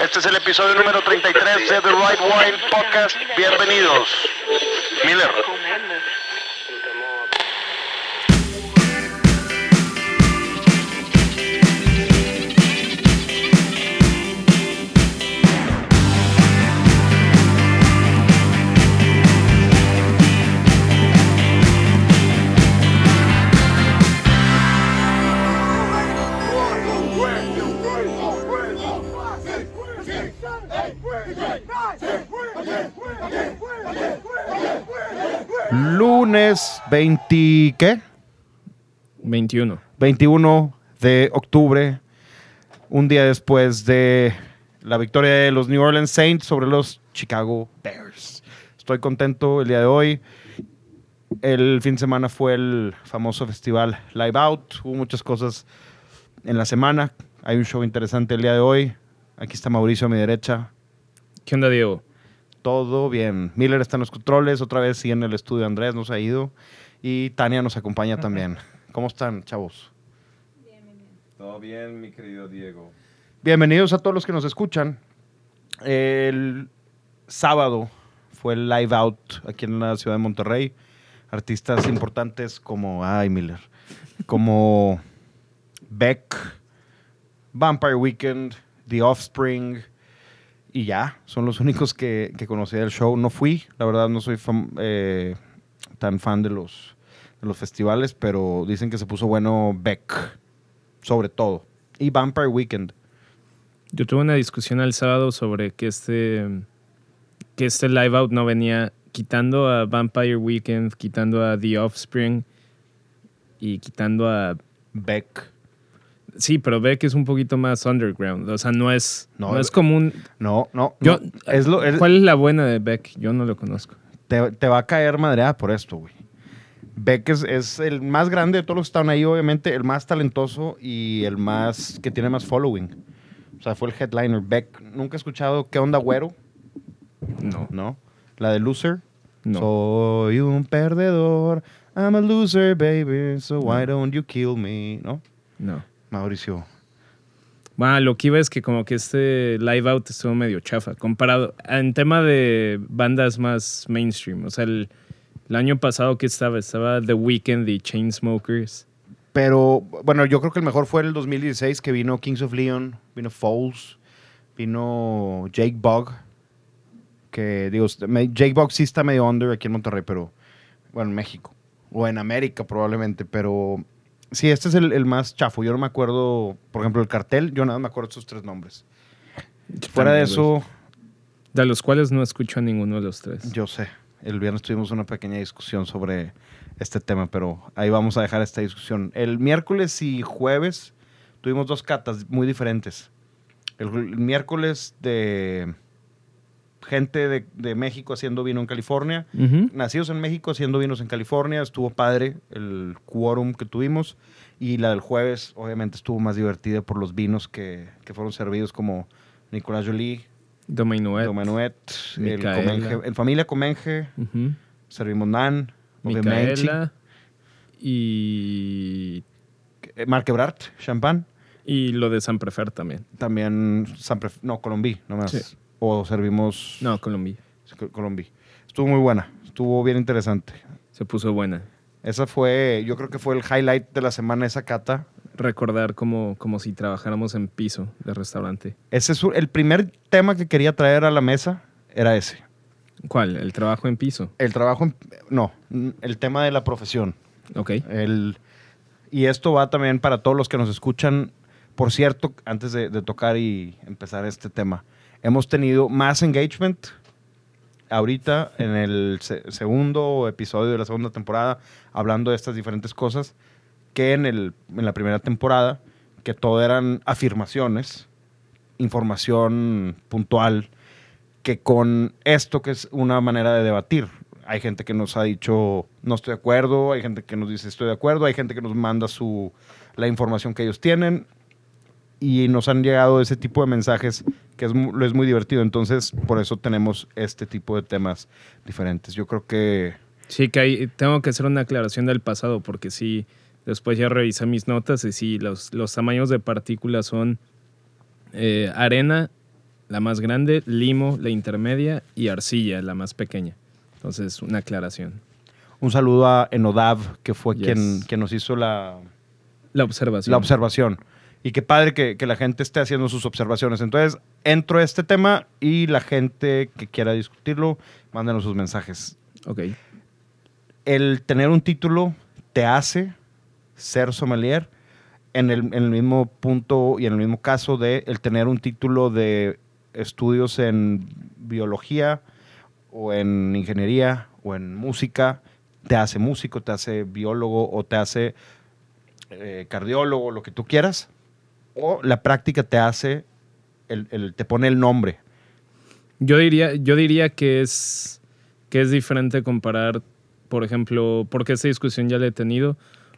Este es el episodio número 33 de The Right Wine Podcast. Bienvenidos. Miller. Lunes 20, ¿qué? 21. 21 de octubre, un día después de la victoria de los New Orleans Saints sobre los Chicago Bears. Estoy contento el día de hoy. El fin de semana fue el famoso festival Live Out. Hubo muchas cosas en la semana. Hay un show interesante el día de hoy. Aquí está Mauricio a mi derecha. ¿Qué onda, Diego? Todo bien. Miller está en los controles. Otra vez sí en el estudio. Andrés nos ha ido. Y Tania nos acompaña también. ¿Cómo están, chavos? Todo bien, mi querido Diego. Bienvenidos a todos los que nos escuchan. El sábado fue el live out aquí en la ciudad de Monterrey. Artistas importantes como, ay, Miller, como Beck, Vampire Weekend, The Offspring, y ya, son los únicos que, que conocí del show. No fui, la verdad no soy fan- eh, tan fan de los, de los festivales, pero dicen que se puso bueno Beck, sobre todo. Y Vampire Weekend. Yo tuve una discusión el sábado sobre que este, que este live out no venía quitando a Vampire Weekend, quitando a The Offspring y quitando a... Beck. Sí, pero ve que es un poquito más underground. O sea, no es, No, no, es común. No, no. Yo, no. Es lo, es- ¿Cuál es la buena de Beck? Yo no lo conozco. te, te va a caer madreada por esto, güey. Beck es, es el más grande de todos los que están ahí, obviamente, el más talentoso y el más que tiene más following. O sea, fue el headliner. Beck, nunca he escuchado ¿Qué onda, güero? No. ¿No? La de Loser. No. Soy un perdedor. I'm a loser, baby. So why don't you kill me? ¿No? No. Mauricio. Bueno, lo que iba es que como que este live out estuvo medio chafa, comparado en tema de bandas más mainstream. O sea, el, el año pasado que estaba, estaba The Weeknd y Chainsmokers. Pero, bueno, yo creo que el mejor fue el 2016 que vino Kings of Leon, vino Foles, vino Jake Bug. Que, digo, me- Jake Bug sí está medio under aquí en Monterrey, pero, bueno, en México. O en América probablemente, pero sí, este es el, el más chafo. Yo no me acuerdo, por ejemplo, el cartel, yo nada más me acuerdo esos tres nombres. Fuera de eso, De los cuales no escucho a ninguno de los tres. yo sé, el viernes tuvimos una pequeña discusión sobre este tema, pero ahí vamos a dejar esta discusión. El miércoles y jueves tuvimos dos catas muy diferentes. El, el miércoles de gente de, de México haciendo vino en California, Ujú. nacidos en México haciendo vinos en California, estuvo padre el quórum que tuvimos y la del jueves obviamente estuvo más divertida por los vinos que, que fueron servidos como Nicolás Jolie, Domainuet. Domenuet, el. Comenge- en familia Comenge, Ujú. servimos Nan. Micaela. Y, eh, Marc Ebrard, champán. y lo de San Prefer también. También San Pref- no, Colombí, nomás. Sí. O servimos No, Colombia. Co- Colombí. Estuvo muy buena, estuvo bien interesante. Se puso buena. Esa fue, yo creo que fue el highlight de la semana esa cata. Recordar como, como si trabajáramos en piso de restaurante. Ese es el primer tema que quería traer a la mesa, era ese. ¿Cuál? ¿El trabajo en piso? El trabajo, en- no, el tema de la profesión. Ok. El, y esto va también para todos los que nos escuchan. Por cierto, antes de, de tocar y empezar este tema, hemos tenido más engagement ahorita en el se- segundo episodio de la segunda temporada, hablando de estas diferentes cosas, que en, el, en la primera temporada, que todo eran afirmaciones, información puntual, que con esto que es una manera de debatir. Hay gente que nos ha dicho no estoy de acuerdo, hay gente que nos dice estoy de acuerdo, hay gente que nos manda su, la información que ellos tienen y nos han llegado ese tipo de mensajes que es, es muy divertido. Entonces, por eso tenemos este tipo de temas diferentes. Yo creo que Sí, que hay, tengo que hacer una aclaración del pasado porque sí, Después ya revisé mis notas y sí, los, los tamaños de partículas son eh, arena, la más grande, limo, la intermedia y arcilla, la más pequeña. Entonces, una aclaración. Un saludo a Enodav, que fue Yes. quien, quien nos hizo la, La observación. la observación. Y qué padre que, que la gente esté haciendo sus observaciones. Entonces, entro a este tema y la gente que quiera discutirlo, mándenos sus mensajes. Ok. El tener un título te hace ser sommelier en el, en el mismo punto y en el mismo caso de el tener un título de estudios en biología o en ingeniería o en música, te hace músico, te hace biólogo o te hace eh, cardiólogo, lo que tú quieras, o la práctica te hace, el, el- te pone el nombre. Yo diría, yo diría que es, que es diferente comparar, por ejemplo, porque esta discusión ya la he tenido.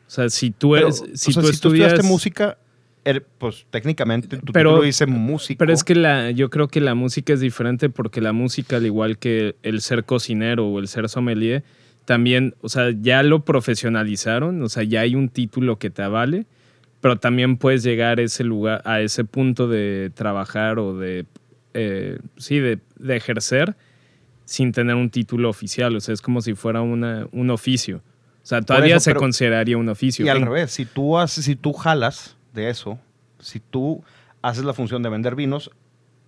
O sea, si tú, Pero, eres, o si sea, tú si tú estudias... estudiaste música, er- pues técnicamente tu Pero- título dice músico. Pero es que la, yo creo que la música es diferente porque la música, al igual que el ser cocinero o el ser sommelier, también, o sea, ya lo profesionalizaron, o sea, ya hay un título que te avale, pero también puedes llegar a ese lugar, a ese punto de trabajar o de, eh, sí, de, de ejercer sin tener un título oficial, o sea, es como si fuera una, un oficio. O sea, todavía eso, se consideraría un oficio. Y al revés, si tú, haces, si tú jalas de eso, si tú haces la función de vender vinos,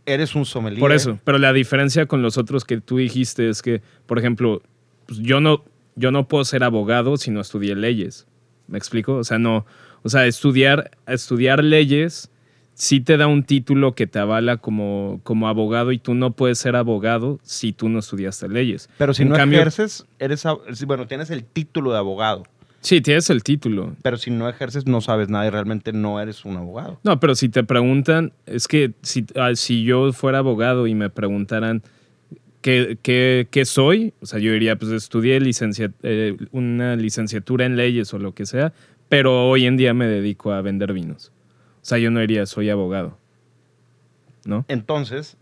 eres un sommelier. Por eso, pero la diferencia con los otros que tú dijiste es que, por ejemplo, pues yo no, yo no puedo ser abogado si no estudié leyes. ¿Me explico? O sea, no, o sea, estudiar, estudiar leyes sí te da un título que te avala como, como abogado y tú no puedes ser abogado si tú no estudiaste leyes. Pero si En no cambio- ejerces, eres, bueno, tienes el título de abogado, Sí, tienes el título. pero si no ejerces no sabes nada y realmente no eres un abogado. No, pero si te preguntan, es que si, ah, si yo fuera abogado y me preguntaran qué, qué- qué soy, o sea, yo diría, pues estudié licencia- eh, una licenciatura en leyes o lo que sea, pero hoy en día me dedico a vender vinos. O sea, yo no diría, soy abogado. ¿No? Entonces,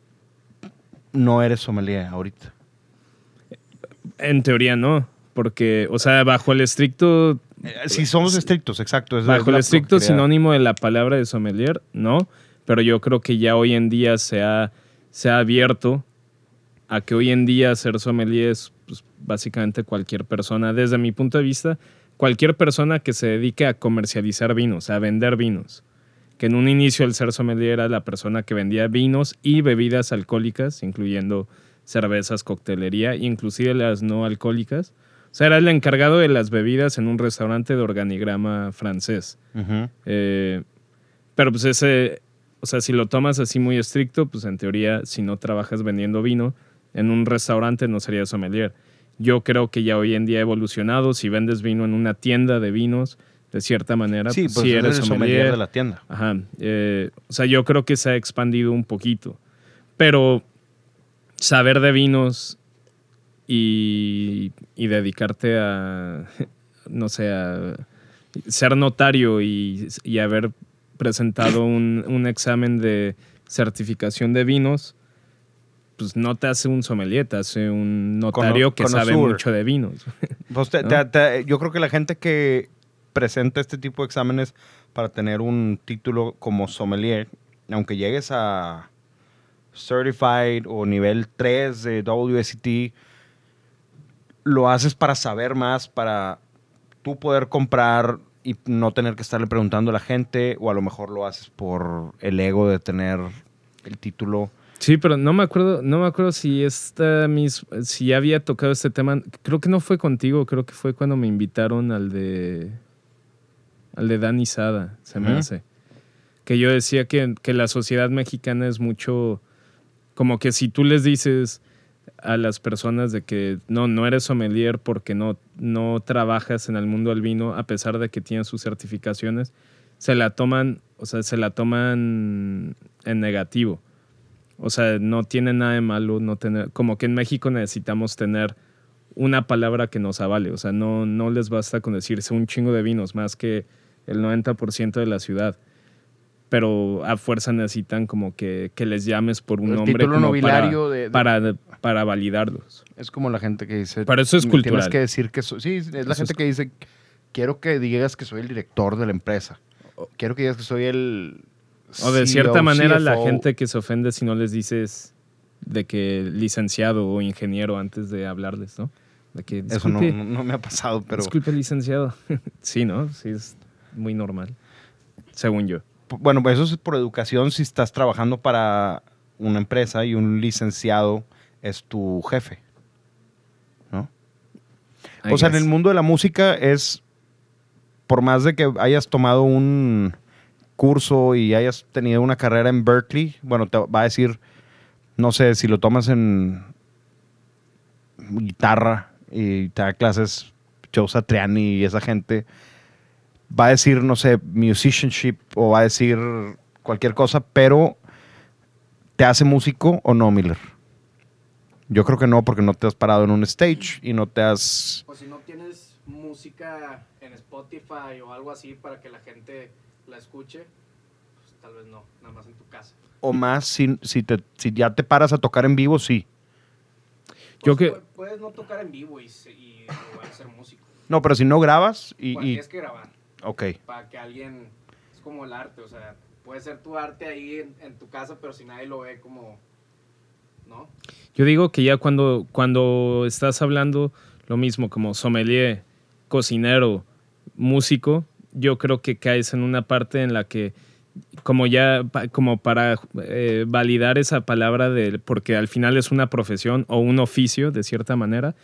no eres sommelier ahorita. En teoría no, porque, o sea, bajo el estricto Eh, si somos estrictos, exacto. es- Bajo el estricto sinónimo de la palabra de sommelier, no. Pero yo creo que ya hoy en día se ha, se ha abierto a que hoy en día ser sommelier es pues, básicamente cualquier persona. Desde mi punto de vista, cualquier persona que se dedique a comercializar vinos, a vender vinos. Que en un inicio el ser sommelier era la persona que vendía vinos y bebidas alcohólicas, incluyendo cervezas, coctelería, inclusive las no alcohólicas. O sea, era el encargado de las bebidas en un restaurante de organigrama francés. Eh, pero pues ese, o sea, si lo tomas así muy estricto, pues en teoría, si no trabajas vendiendo vino en un restaurante, no sería sommelier. Yo creo que ya hoy en día ha evolucionado. Si vendes vino en una tienda de vinos, de cierta manera, Sí, pues, pues sí eres eres el sommelier sommelier. de la tienda. Ajá. eh, o sea, yo creo que se ha expandido un poquito. Pero saber de vinos y, y dedicarte a, no sé, a ser notario y, y haber presentado un, un examen de certificación de vinos, pues no te hace un sommelier, te hace un notario Cono- que sabe mucho de vinos. Pues te- ¿no? te- te- yo creo que la gente que presenta este tipo de exámenes para tener un título como sommelier, aunque llegues a Certified o nivel 3 de WSET, lo haces para saber más, para tú poder comprar y no tener que estarle preguntando a la gente, o a lo mejor lo haces por el ego de tener el título. Sí, pero no me acuerdo, no me acuerdo si esta mis, si ya había tocado este tema. Creo que no fue contigo, creo que fue cuando me invitaron al de al de Dani Sada, se me hace. Que yo decía que, que la sociedad mexicana es mucho como que si tú les dices a las personas de que no, no eres sommelier porque no, no trabajas en el mundo del vino, a pesar de que tienes sus certificaciones, se la toman, o sea, se la toman en negativo. O sea, no tiene nada de malo no tener, como que en México necesitamos tener una palabra que nos avale. O sea, no, no les basta con decirse un chingo de vinos, más que el 90% de la ciudad. Pero a fuerza necesitan como que, que les llames por un El nombre como nobiliario de- de- para, para, para validarlos. Es como la gente que dice... Pero eso es Tienes cultural. que decir que... so- sí, es la Eso gente es- que dice quiero que digas que soy el director de la empresa. Quiero que digas que soy el... O de cierta CEO, manera la gente que se ofende si no les dices de que licenciado o ingeniero antes de hablarles, ¿no? De que Eso no, me ha pasado, pero... disculpe licenciado. sí, ¿no? Sí, es muy normal. Según yo. Bueno, pues eso es por educación si estás trabajando para una empresa y un licenciado es tu jefe. ¿No? I O sea, en el mundo de la música es, por más de que hayas tomado un curso y hayas tenido una carrera en Berkeley, bueno, te va a decir, no sé, si lo tomas en guitarra y te da clases Joe Satriani y esa gente, va a decir, no sé, musicianship o va a decir cualquier cosa, pero ¿te hace músico o no, Miller? Yo creo que no, porque no te has parado en un stage y no te has... O si no tienes música en Spotify o algo así para que la gente la escuche, pues tal vez no, nada más en tu casa. O más, si, si, te, si ya te paras a tocar en vivo, sí. Yo Pues, que- pu- Puedes no tocar en vivo y, y igual ser músico. No, pero si no grabas y... Bueno, y- tienes que grabar ok. para que alguien... Es como el arte, o sea, puede ser tu arte ahí en, en tu casa, pero si nadie lo ve como... ¿No? Yo digo que ya cuando, cuando estás hablando lo mismo como sommelier, cocinero, músico, yo creo que caes en una parte en la que como ya como para eh, validar esa palabra de porque al final es una profesión o un oficio de cierta manera,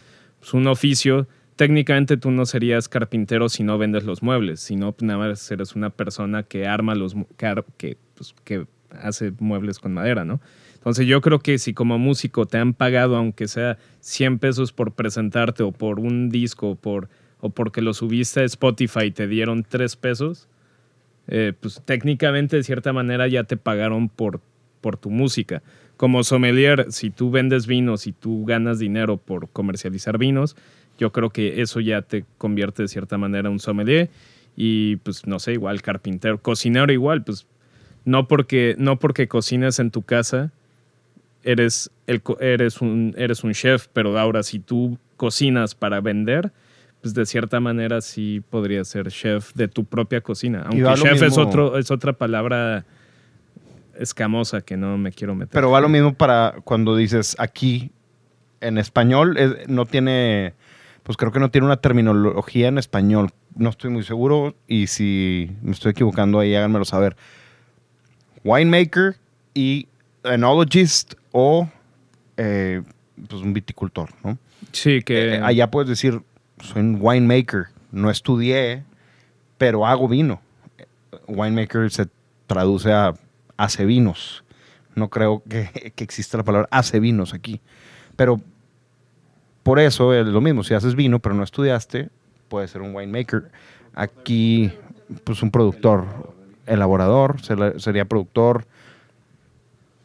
pues un oficio técnicamente tú no serías carpintero si no vendes los muebles, sino nada más eres una persona que arma los que, que, pues, que hace muebles con madera, ¿no? Entonces yo creo que si como músico te han pagado, aunque sea 100 pesos por presentarte o por un disco o, por, o porque lo subiste a Spotify y te dieron 3 pesos, eh, pues técnicamente de cierta manera ya te pagaron por, por tu música. Como sommelier, si tú vendes vinos y tú ganas dinero por comercializar vinos, yo creo que eso ya te convierte de cierta manera en un sommelier. Y pues no sé, igual carpintero, cocinero igual, pues no porque, no porque cocines en tu casa, eres, el, eres, un, eres un chef, pero ahora si tú cocinas para vender, pues de cierta manera sí podrías ser chef de tu propia cocina. Aunque chef es, otro, es otra palabra escamosa que no me quiero meter. Pero va lo mismo para cuando dices aquí en español, es- no tiene, pues creo que no tiene una terminología en español. No estoy muy seguro y si me estoy equivocando ahí, háganmelo saber. Winemaker y enologist o eh, pues un viticultor, ¿no? Sí, que... Eh, allá puedes decir, soy un winemaker, no estudié, pero hago vino. Winemaker se traduce a hace vinos. No creo que, que exista la palabra hace vinos aquí. Pero por eso es lo mismo, si haces vino pero no estudiaste, puedes ser un winemaker. Aquí, pues un productor, elaborador, se- sería productor.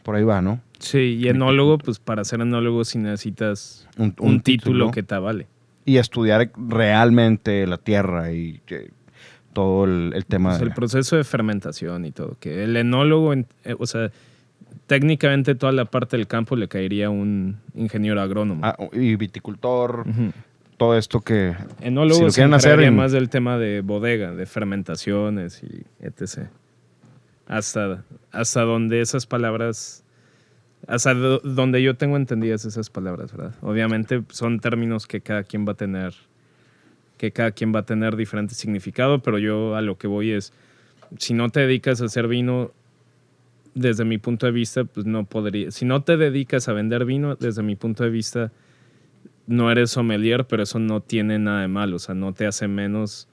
Por ahí va, ¿no? Sí, y enólogo, pues para ser enólogo sí necesitas Un, un, título, que te avale. Y estudiar realmente la tierra y eh, todo el, el tema. Pues de- el proceso de fermentación y todo. Que el enólogo, en- eh, o sea, técnicamente toda la parte del campo le caería a un ingeniero agrónomo. Ah, y viticultor, todo esto que... Enólogo si lo se quieren hacer en- más del tema de bodega, de fermentaciones y etc. Hasta, hasta donde esas palabras, hasta do- donde yo tengo entendidas esas palabras, ¿verdad? Obviamente son términos que cada quien va a tener, que cada quien va a tener diferente significado, pero yo a lo que voy es, si no te dedicas a hacer vino, desde mi punto de vista, pues no podría, si no te dedicas a vender vino, desde mi punto de vista, no eres sommelier, pero eso no tiene nada de malo. O sea, no te hace menos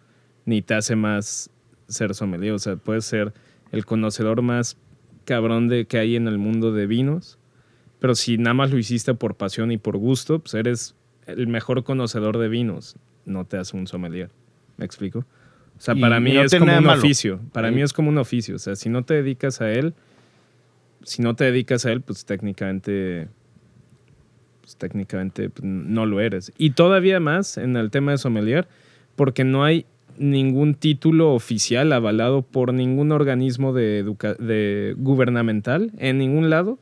ni te hace más ser sommelier. O sea, puedes ser el conocedor más cabrón de que hay en el mundo de vinos, pero si nada más lo hiciste por pasión y por gusto, pues eres el mejor conocedor de vinos. No te hace un sommelier. ¿Me explico? O sea, para y mí no es como un malo. oficio. Para Sí. mí es como un oficio. O sea, si no te dedicas a él, si no te dedicas a él, pues técnicamente pues, técnicamente pues, no lo eres. Y todavía más en el tema de sommelier, porque no hay ningún título oficial avalado por ningún organismo de, de gubernamental en ningún lado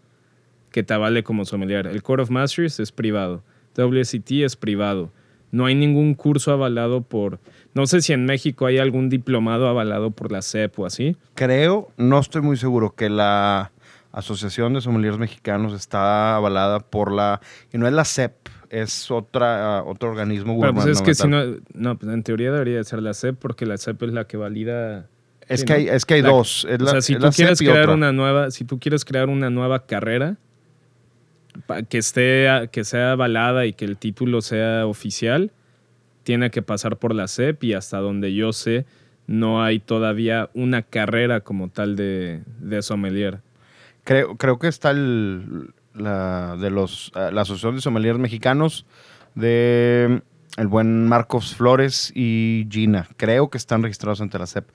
que te avale como sommelier. El Court of Masters es privado, WCT es privado, No hay ningún curso avalado por... No sé si en México hay algún diplomado avalado por la CEP o así. Creo, no estoy muy seguro, que la Asociación de Sommeliers Mexicanos está avalada por la... Y no es la CEP, es otra, otro organismo Pero pues es que si gubernamental. no... No, pues en teoría debería ser la CEP porque la CEP es la que valida... Es sí, que ¿no? hay, es que hay La- dos. Es la, o sea, si es tú la quieres crear otra. una nueva, si tú quieres crear una nueva carrera que esté, que sea avalada y que el título sea oficial, tiene que pasar por la CEP y hasta donde yo sé no hay todavía una carrera como tal de, de sommelier. Creo, creo que está el, la, de los, eh, la Asociación de Sommeliers Mexicanos de el buen Marcos Flores y Gina. Creo que están registrados ante la CEP.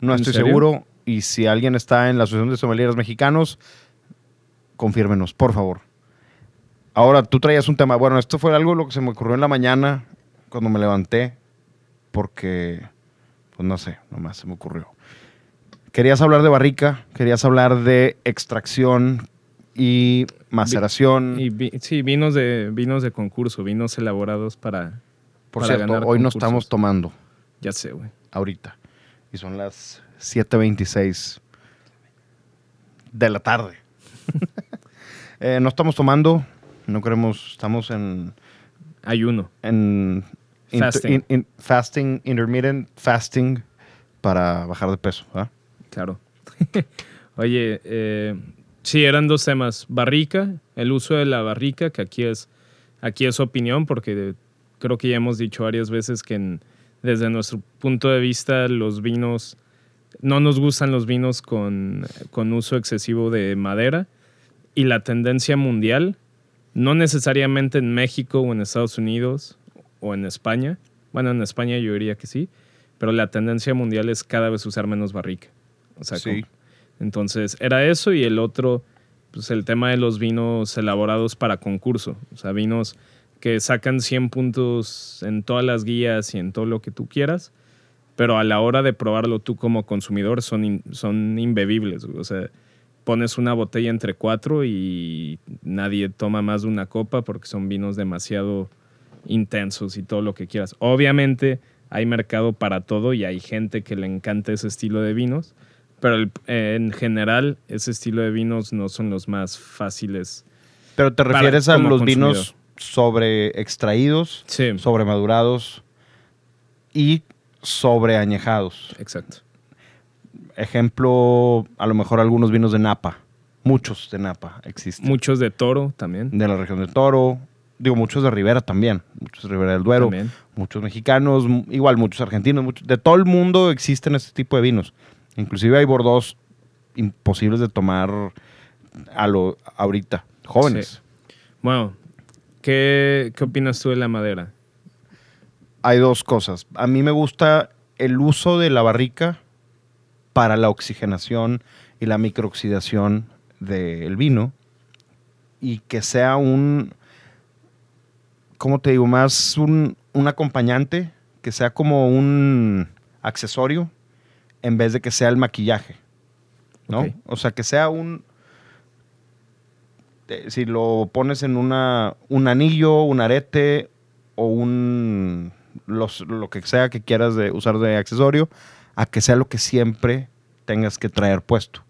No ¿En estoy serio? seguro. Y si alguien está en la Asociación de Sommeliers Mexicanos, confírmenos, por favor. Ahora, tú traías un tema. Bueno, esto fue algo lo que se me ocurrió en la mañana cuando me levanté. Porque, pues no sé, nomás se me ocurrió. Querías hablar de barrica, querías hablar de extracción y maceración. Y vi- sí, vinos de, vinos de concurso, vinos elaborados para... Por para cierto, ganar hoy no estamos tomando, Ya sé, güey. ahorita. Y son las 7.26 de la tarde. Eh, no estamos tomando, no queremos, estamos en, Ayuno. en Fasting. in- in- fasting, intermittent fasting para bajar de peso. ¿verdad? Claro. Oye, eh, sí, eran dos temas. Barrica, el uso de la barrica, que aquí es, aquí es opinión, porque creo que ya hemos dicho varias veces que en- desde nuestro punto de vista los vinos, no nos gustan los vinos con, con uso excesivo de madera y la tendencia mundial, no necesariamente en México o en Estados Unidos o en España, bueno, en España yo diría que sí, pero la tendencia mundial es cada vez usar menos barrica. O sea, Sí. entonces era eso y el otro, pues el tema de los vinos elaborados para concurso. O sea, vinos que sacan 100 puntos en todas las guías y en todo lo que tú quieras, pero a la hora de probarlo tú como consumidor son, in- son imbebibles. O sea, pones una botella entre cuatro y nadie toma más de una copa porque son vinos demasiado intensos y todo lo que quieras. Obviamente hay mercado para todo y hay gente que le encanta ese estilo de vinos, pero el- eh, en general ese estilo de vinos no son los más fáciles. Pero te Para- refieres a los consumidor. vinos sobre extraídos, Sí, sobre madurados y sobre añejados. exacto. Ejemplo, a lo mejor algunos vinos de Napa. Muchos de Napa existen. Muchos de toro también. de la región de Toro. Digo, muchos de Rivera también. Muchos de Rivera del Duero. También. Muchos mexicanos, igual muchos argentinos. muchos- de todo el mundo existen este tipo de vinos. Inclusive hay bordos imposibles de tomar a lo ahorita. Jóvenes. Bueno, ¿qué, ¿qué opinas tú de la madera? Hay dos cosas. A mí me gusta el uso de la barrica para la oxigenación y la microoxidación del vino y que sea un, ¿cómo te digo? Más un, un acompañante, que sea como un accesorio en vez de que sea el maquillaje, ¿no? O sea, que sea un, eh, si lo pones en una, un anillo, un arete o un, los- lo que sea que quieras de usar de accesorio, a que sea lo que siempre tengas que traer puesto,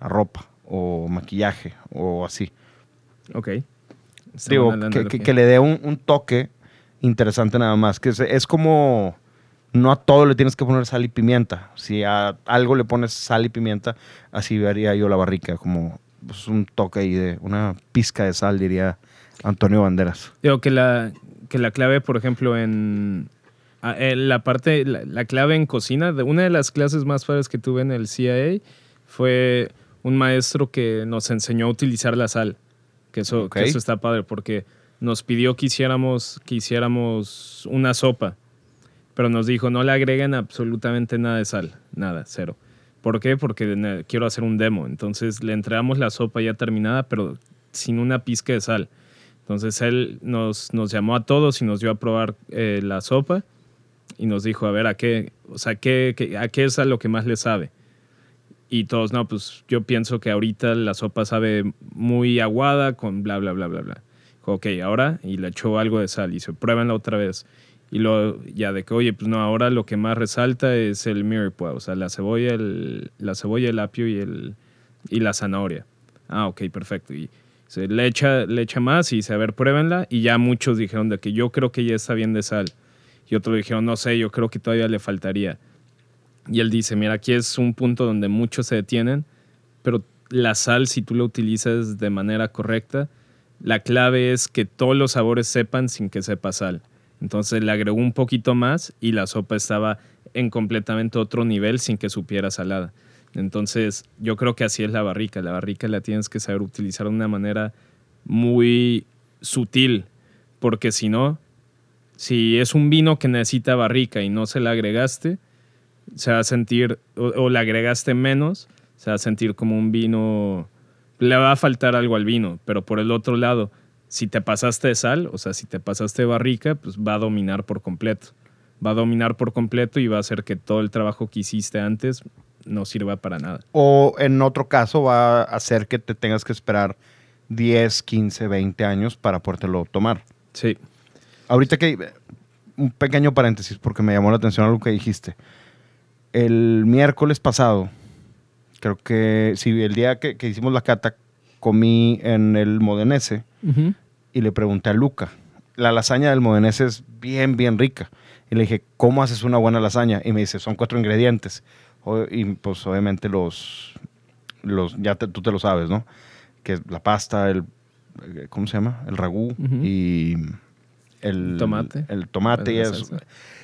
la ropa o maquillaje o así. Ok. Está Digo, que, que- analogía. que le dé un, un toque interesante nada más, que es, es como, no a todo le tienes que poner sal y pimienta, si a algo le pones sal y pimienta, así vería yo la barrica, como pues, un toque ahí de una pizca de sal, diría Antonio Banderas. Digo que la, que la clave, por ejemplo, en la parte, la, la clave en cocina, una de las clases más padres que tuve en el CIA fue un maestro que nos enseñó a utilizar la sal. Que eso, que Ok. eso está padre, porque nos pidió que hiciéramos, que hiciéramos una sopa, pero nos dijo, no le agreguen absolutamente nada de sal, nada, cero. ¿Por qué? Porque quiero hacer un demo. Entonces le entregamos la sopa ya terminada, pero sin una pizca de sal. Entonces él nos, nos llamó a todos y nos dio a probar eh, la sopa y nos dijo, a ver, ¿a qué, o sea, ¿qué, qué- a qué es a lo que más le sabe? Y todos, no, pues yo pienso que ahorita la sopa sabe muy aguada con bla, bla, bla, bla, bla. Dijo, ok, ahora, y le echó algo de sal y se pruébenla otra vez. Y luego ya de que, oye, pues no, ahora lo que más resalta es el mirepoix, o sea, la cebolla, el, la cebolla, el apio y, el, y la zanahoria. Ah, ok, perfecto. Y se le echa, le echa más y dice, a ver, pruébenla. Y ya muchos dijeron de que yo creo que ya está bien de sal. Y otros dijeron, no sé, yo creo que todavía le faltaría. Y él dice, mira, aquí es un punto donde muchos se detienen, pero la sal, si tú la utilizas de manera correcta, la clave es que todos los sabores sepan sin que sepa sal. Entonces le agregó un poquito más y la sopa estaba en completamente otro nivel sin que supiera salada. Entonces yo creo que así es la barrica. La barrica la tienes que saber utilizar de una manera muy sutil, porque si no, si es un vino que necesita barrica y no se la agregaste, se va a sentir, o, o le agregaste menos, se va a sentir como un vino, le va a faltar algo al vino, pero por el otro lado, si te pasaste de sal, o sea, si te pasaste de barrica, pues va a dominar por completo. Va a dominar por completo y va a hacer que todo el trabajo que hiciste antes no sirva para nada. O en otro caso va a hacer que te tengas que esperar 10, 15, 20 años para podértelo tomar. Sí. Ahorita que un pequeño paréntesis porque me llamó la atención algo que dijiste. El miércoles pasado, creo que sí, el día que, que hicimos la cata, comí en el Modenese y le pregunté a Luca. La lasaña del Modenese es bien, bien rica. Y le dije, ¿cómo haces una buena lasaña? Y me dice, son cuatro ingredientes. O- y pues obviamente los, los ya te- tú te lo sabes, ¿no? Que es la pasta, el, eh, ¿cómo se llama? El ragú y el Tomate. El tomate y eso.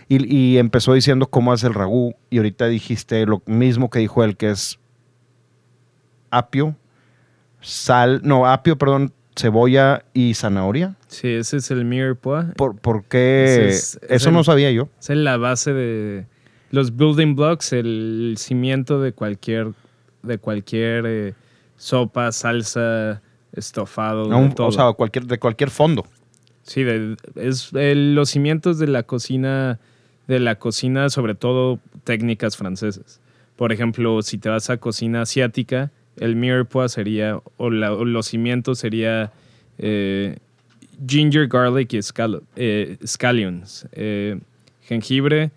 Y, y empezó diciendo cómo hace el ragú. Y ahorita dijiste lo mismo que dijo él, que es apio, sal, no, apio, perdón, cebolla y zanahoria. Sí, ese es el mirepoix. ¿Por, por qué? Es Eso el- no sabía yo. Esa es la base de los building blocks, el cimiento de cualquier, de cualquier eh, sopa, salsa, estofado, de Un- todo. o sea, cualquier, de cualquier fondo. Sí, de- es el- los cimientos de la cocina, de la cocina, sobre todo técnicas francesas. Por ejemplo, si te vas a cocina asiática, el mirepoix sería, o, la- o los cimientos sería eh, ginger, garlic y eh, scallions. Eh, jengibre,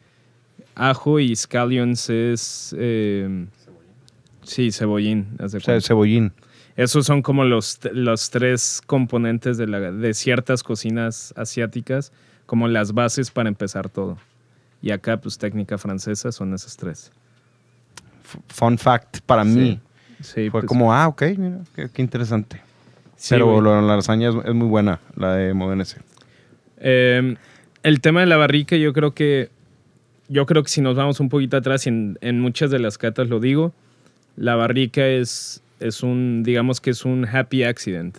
ajo y scallions es... eh, sí, cebollín. O sea, cebollín. Esos son como los, los tres componentes de, la, de ciertas cocinas asiáticas, como las bases para empezar todo. Y acá, pues técnica francesa son esas tres. Fun fact para mí. Sí, Fue pues, como, ah, ok, mira, qué, qué interesante. sí, Pero la lasaña es, es muy buena, la de Modenese. Eh, el tema de la barrica, yo creo que yo creo que si nos vamos un poquito atrás, y en, en muchas de las catas lo digo, la barrica es, es un, digamos que es un happy accident.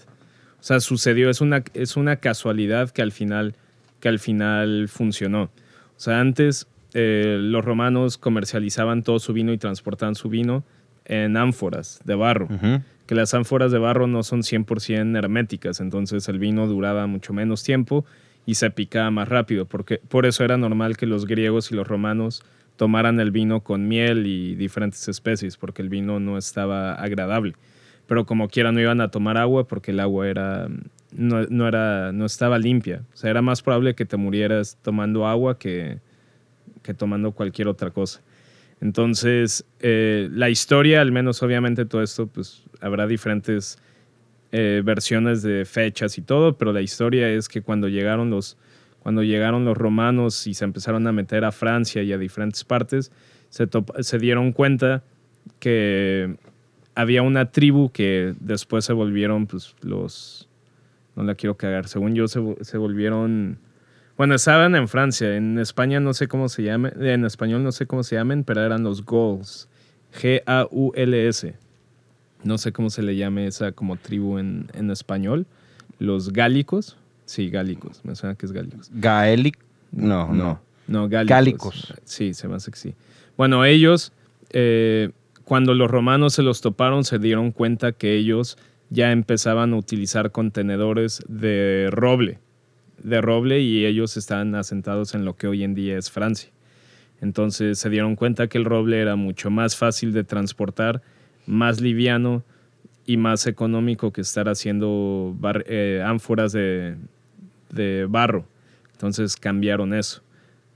O sea, sucedió, es una, es una casualidad que al final, que al final funcionó. O sea, antes eh, los romanos comercializaban todo su vino y transportaban su vino en ánforas de barro que las ánforas de barro no son 100% herméticas, entonces el vino duraba mucho menos tiempo y se picaba más rápido, porque por eso era normal que los griegos y los romanos tomaran el vino con miel y diferentes especies, porque el vino no estaba agradable. Pero como quiera no iban a tomar agua porque el agua era no, no era no estaba limpia. O sea, era más probable que te murieras tomando agua que, que tomando cualquier otra cosa. Entonces, eh, la historia, al menos obviamente todo esto, pues habrá diferentes eh, versiones de fechas y todo, pero la historia es que cuando llegaron los, cuando llegaron los romanos y se empezaron a meter a Francia y a diferentes partes, se, se dieron cuenta que había una tribu que después se volvieron pues, los... No la quiero cagar. Según yo, se, se volvieron... Bueno, estaban en Francia. En España no sé cómo se llamen. En español no sé cómo se llamen, pero eran los Gauls. G-A-U-L-S. No sé cómo se le llame esa como tribu en, en español. Los gálicos. Sí, gálicos. Me suena que es gálicos. Gaelic. No, no. No, gálicos. Gálicos. Sí, se me hace que sí. Bueno, ellos, eh, cuando los romanos se los toparon, se dieron cuenta que ellos ya empezaban a utilizar contenedores de roble. De roble y ellos estaban asentados en lo que hoy en día es Francia. Entonces se dieron cuenta que el roble era mucho más fácil de transportar, más liviano y más económico que estar haciendo bar- eh, ánforas de, de barro. Entonces cambiaron eso.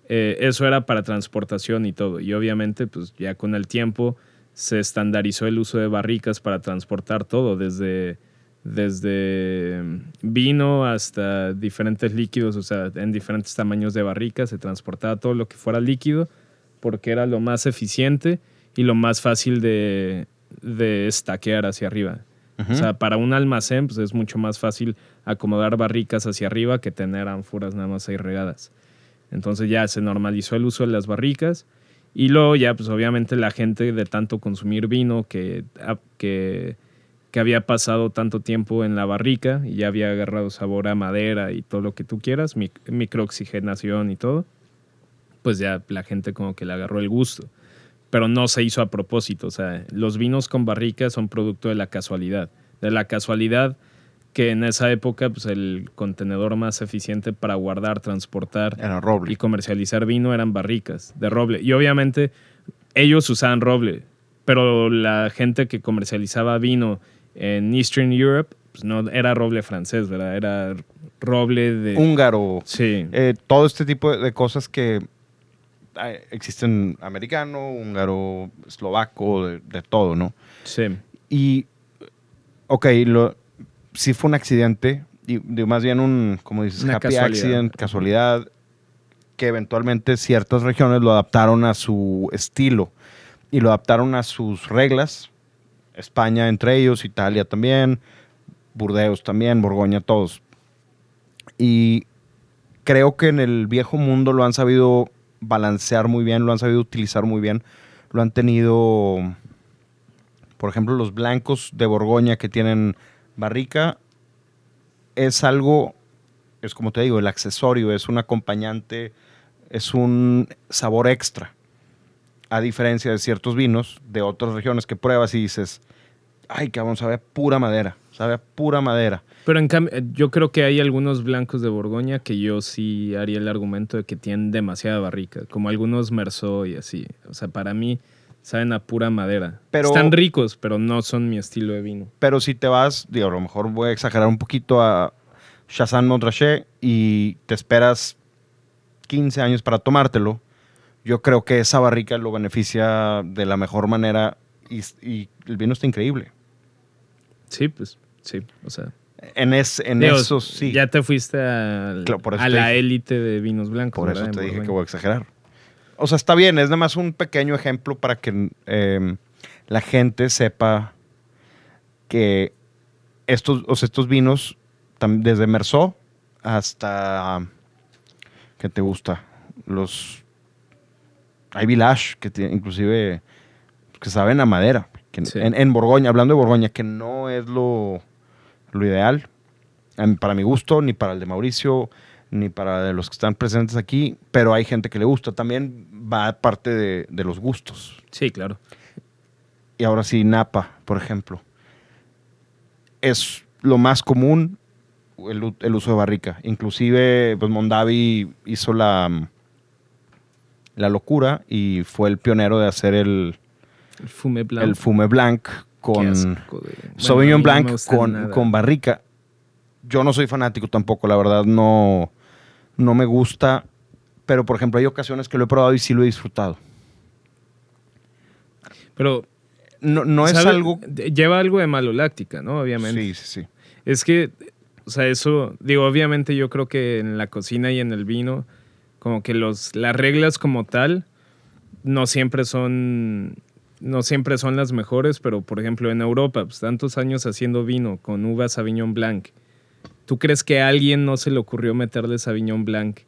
eh, eso era para transportación y todo. Y obviamente, pues ya con el tiempo se estandarizó el uso de barricas para transportar todo, desde, desde mm, vino hasta diferentes líquidos, o sea, en diferentes tamaños de barricas se transportaba todo lo que fuera líquido porque era lo más eficiente y lo más fácil de, de estaquear hacia arriba. O sea, para un almacén pues es mucho más fácil acomodar barricas hacia arriba que tener ánforas nada más ahí regadas. Entonces ya se normalizó el uso de las barricas y luego ya pues obviamente la gente de tanto consumir vino que, ah, que, que había pasado tanto tiempo en la barrica y ya había agarrado sabor a madera y todo lo que tú quieras, mic- microoxigenación y todo, pues ya la gente como que le agarró el gusto pero no se hizo a propósito. O sea, los vinos con barricas son producto de la casualidad. De la casualidad que en esa época pues, el contenedor más eficiente para guardar, transportar Era roble. y comercializar vino eran barricas de roble. Y obviamente ellos usaban roble, pero la gente que comercializaba vino en Eastern Europe pues, no era roble francés, ¿verdad? Era roble de... Húngaro. Sí. eh, todo este tipo de- cosas que existen americano, húngaro, eslovaco, de, de todo, ¿no? sí. Y, ok, lo, sí fue un accidente, y, digo, más bien un, como dices, Una happy casualidad. accident, casualidad, que eventualmente ciertas regiones lo adaptaron a su estilo y lo adaptaron a sus reglas. España entre ellos, Italia también, Burdeos también, Borgoña, todos. Y creo que en el viejo mundo lo han sabido balancear muy bien, lo han sabido utilizar muy bien, lo han tenido, por ejemplo, los blancos de Borgoña que tienen barrica, es algo, es como te digo, el accesorio, es un acompañante, es un sabor extra, a diferencia de ciertos vinos de otras regiones que pruebas y dices, ay, cabrón, sabe a pura madera, sabe a pura madera. Pero en cambio, yo creo que hay algunos blancos de Borgoña que yo sí haría el argumento de que tienen demasiada barrica, como algunos Merceau y así. O sea, para mí saben a pura madera. Pero- Están ricos, pero no son mi estilo de vino. Pero si te vas, digo, a lo mejor voy a exagerar un poquito a Chassan Montrachet y te esperas 15 años para tomártelo, yo creo que esa barrica lo beneficia de la mejor manera y, y el vino está increíble. Sí, pues, sí. O sea, En, es, en digo, eso sí. Ya te fuiste al- Claro, a te la dije. élite de vinos blancos. Por eso te dije que voy a exagerar. O sea, está bien, es nada más un pequeño ejemplo para que eh, la gente sepa que estos, o sea, estos vinos, desde Merceau hasta, ¿qué te gusta? Los, hay Village, que tiene- inclusive, que saben a madera. que Sí. en, en Borgoña, hablando de Borgoña, que no es lo, lo ideal, para mi gusto, ni para el de Mauricio, ni para los que están presentes aquí, pero hay gente que le gusta. También va parte de, de los gustos. Sí, claro. Y ahora sí, Napa, por ejemplo. Es lo más común el, el uso de barrica. Inclusive, pues Mondavi hizo la, la locura y fue el pionero de hacer el, El fume blanco. el fume blanc con de- Sauvignon Blanc con, con barrica. Yo no soy fanático tampoco, la verdad no, no me gusta. Pero, por ejemplo, hay ocasiones que lo he probado y sí lo he disfrutado. Pero No, no es algo... Lleva algo de maloláctica, ¿no? Obviamente. Sí, sí, sí. Es que, o sea, eso, digo, obviamente yo creo que en la cocina y en el vino, como que los, las reglas como tal, no siempre son, no siempre son las mejores, pero por ejemplo en Europa, pues tantos años haciendo vino con uva Sauvignon Blanc, ¿tú crees que a alguien no se le ocurrió meterle Sauvignon Blanc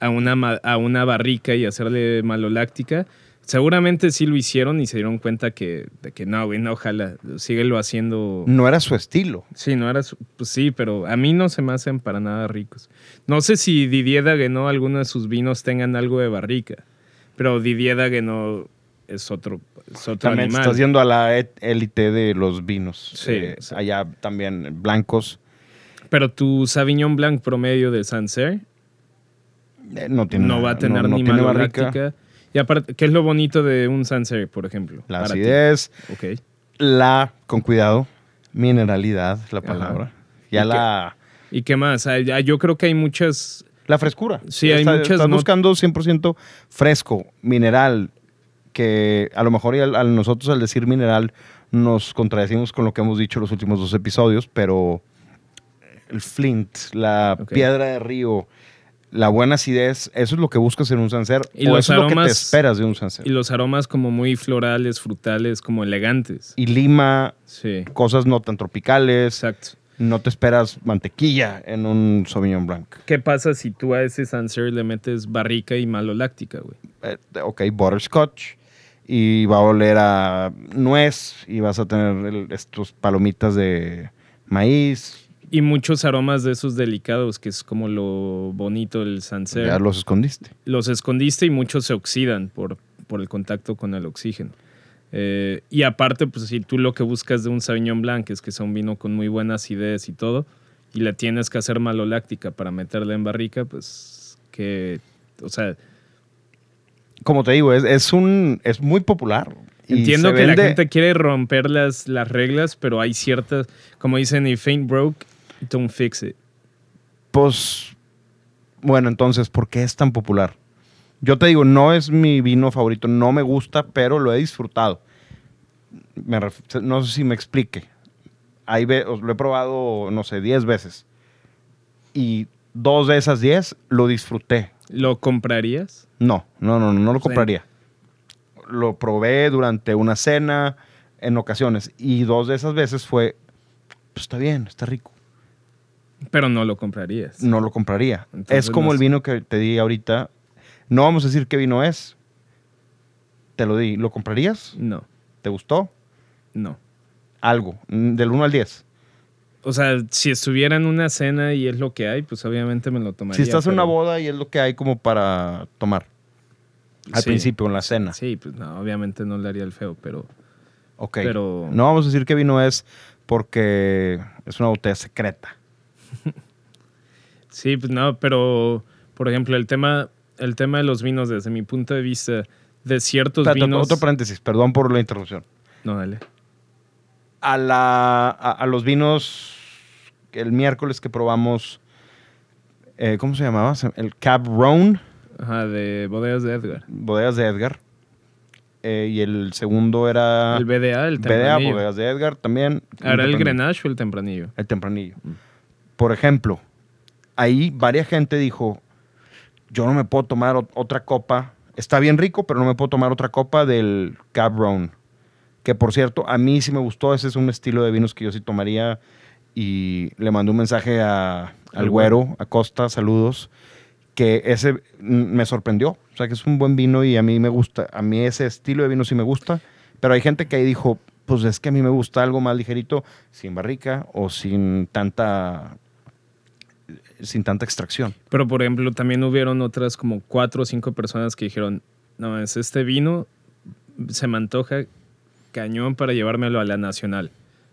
a una, a una barrica y hacerle maloláctica? Seguramente sí lo hicieron y se dieron cuenta que, de que no, güey, no, ojalá, síguelo haciendo. No era su estilo. Sí, no era su- pues sí, pero a mí no se me hacen para nada ricos. No sé si Didier Daguenot, alguno de sus vinos tengan algo de barrica, pero Didier Daguenot es otro, es otro También animal. estás yendo a la élite de los vinos. Sí, Eh, sí. Allá también blancos. Pero tu Sauvignon Blanc promedio de Sancerre eh, no tiene no va a tener no ni tiene maloláctica. Y aparte, ¿qué es lo bonito de un Sancerre, por ejemplo? La acidez, Ok. la, con cuidado, mineralidad, la Ajá. palabra. Ya ¿Y la... ¿Y qué más? Yo creo que hay muchas, La frescura. Sí, hay Está- muchas Estás buscando 100% fresco, mineral, que a lo mejor y al, nosotros al decir mineral nos contradecimos con lo que hemos dicho los últimos dos episodios, pero el flint, la piedra de río, la buena acidez, eso es lo que buscas en un Sancer. Y o los eso es lo que te aromas- esperas de un Sancer. Y los aromas como muy florales, frutales, como elegantes. Y lima, Sí, cosas no tan tropicales. exacto. No te esperas mantequilla en un Sauvignon Blanc. ¿Qué pasa si tú a ese Sancerre le metes barrica y maloláctica, güey? eh, ok, butterscotch y va a oler a nuez y vas a tener el- estos palomitas de maíz. Y muchos aromas de esos delicados, que es como lo bonito del Sancerre. Ya los escondiste. los escondiste y muchos se oxidan por, por el contacto con el oxígeno. Eh, y aparte, pues si tú lo que buscas de un Sauvignon Blanc es que sea un vino con muy buena acidez y todo, y le tienes que hacer maloláctica para meterla en barrica, pues que, o sea, Como te digo, es, es un es muy popular. entiendo que la gente quiere romper las, las reglas, pero hay ciertas, como dicen, if ain't broke, don't fix it. Pues, bueno, entonces, ¿por qué es tan popular? Yo te digo, no es mi vino favorito, no me gusta, pero lo he disfrutado. Me ref- no sé si me explique. Ahí ve- os- lo he probado, no sé, 10 veces. Y dos de esas 10 lo disfruté. ¿Lo comprarías? No, no, no, no, no lo compraría. Lo probé durante una cena, en ocasiones. Y dos de esas veces fue, pues está bien, está rico. Pero no lo comprarías. no lo compraría. Entonces es como no el vino que te di ahorita. No vamos a decir qué vino es. Te lo di. ¿Lo comprarías? No, ¿Te gustó? no. Algo. mm, Del 1 al 10. O sea, si estuviera en una cena y es lo que hay, pues obviamente me lo tomaría. Si estás en una boda y es lo que hay como para tomar. Al Sí. principio, en la cena. Sí, pues no, obviamente no le haría el feo, pero Ok. pero- No vamos a decir qué vino es porque es una botella secreta. sí, pues no, pero por ejemplo, el tema el tema de los vinos desde mi punto de vista de ciertos Espérate, vinos Otro paréntesis, perdón por la interrupción. No, dale. A, la, a, a los vinos, el miércoles que probamos, eh, ¿cómo se llamaba? El Cab Roan. Ajá, de bodegas de Edgar. bodegas de Edgar. Eh, y el segundo era el BDA, el BDA, tempranillo. bodegas de Edgar también. ¿Era el. Grenache o el tempranillo? El tempranillo. Por ejemplo, ahí varias gente dijo, yo no me puedo tomar ot- otra copa. Está bien rico, pero no me puedo tomar otra copa del Cab Roan. Que por cierto, a mí sí me gustó. Ese es un estilo de vinos que yo sí tomaría. Y le mandé un mensaje a, al güero, a Costa, saludos, que ese me sorprendió. O sea, que es un buen vino y a mí me gusta. A mí ese estilo de vino sí me gusta. Pero hay gente que ahí dijo, pues es que a mí me gusta algo más ligerito, sin barrica o sin tanta sin tanta extracción. Pero por ejemplo, también hubieron otras como cuatro o cinco personas que dijeron, no, es este vino se me antoja cañón para llevármelo a la Nacional.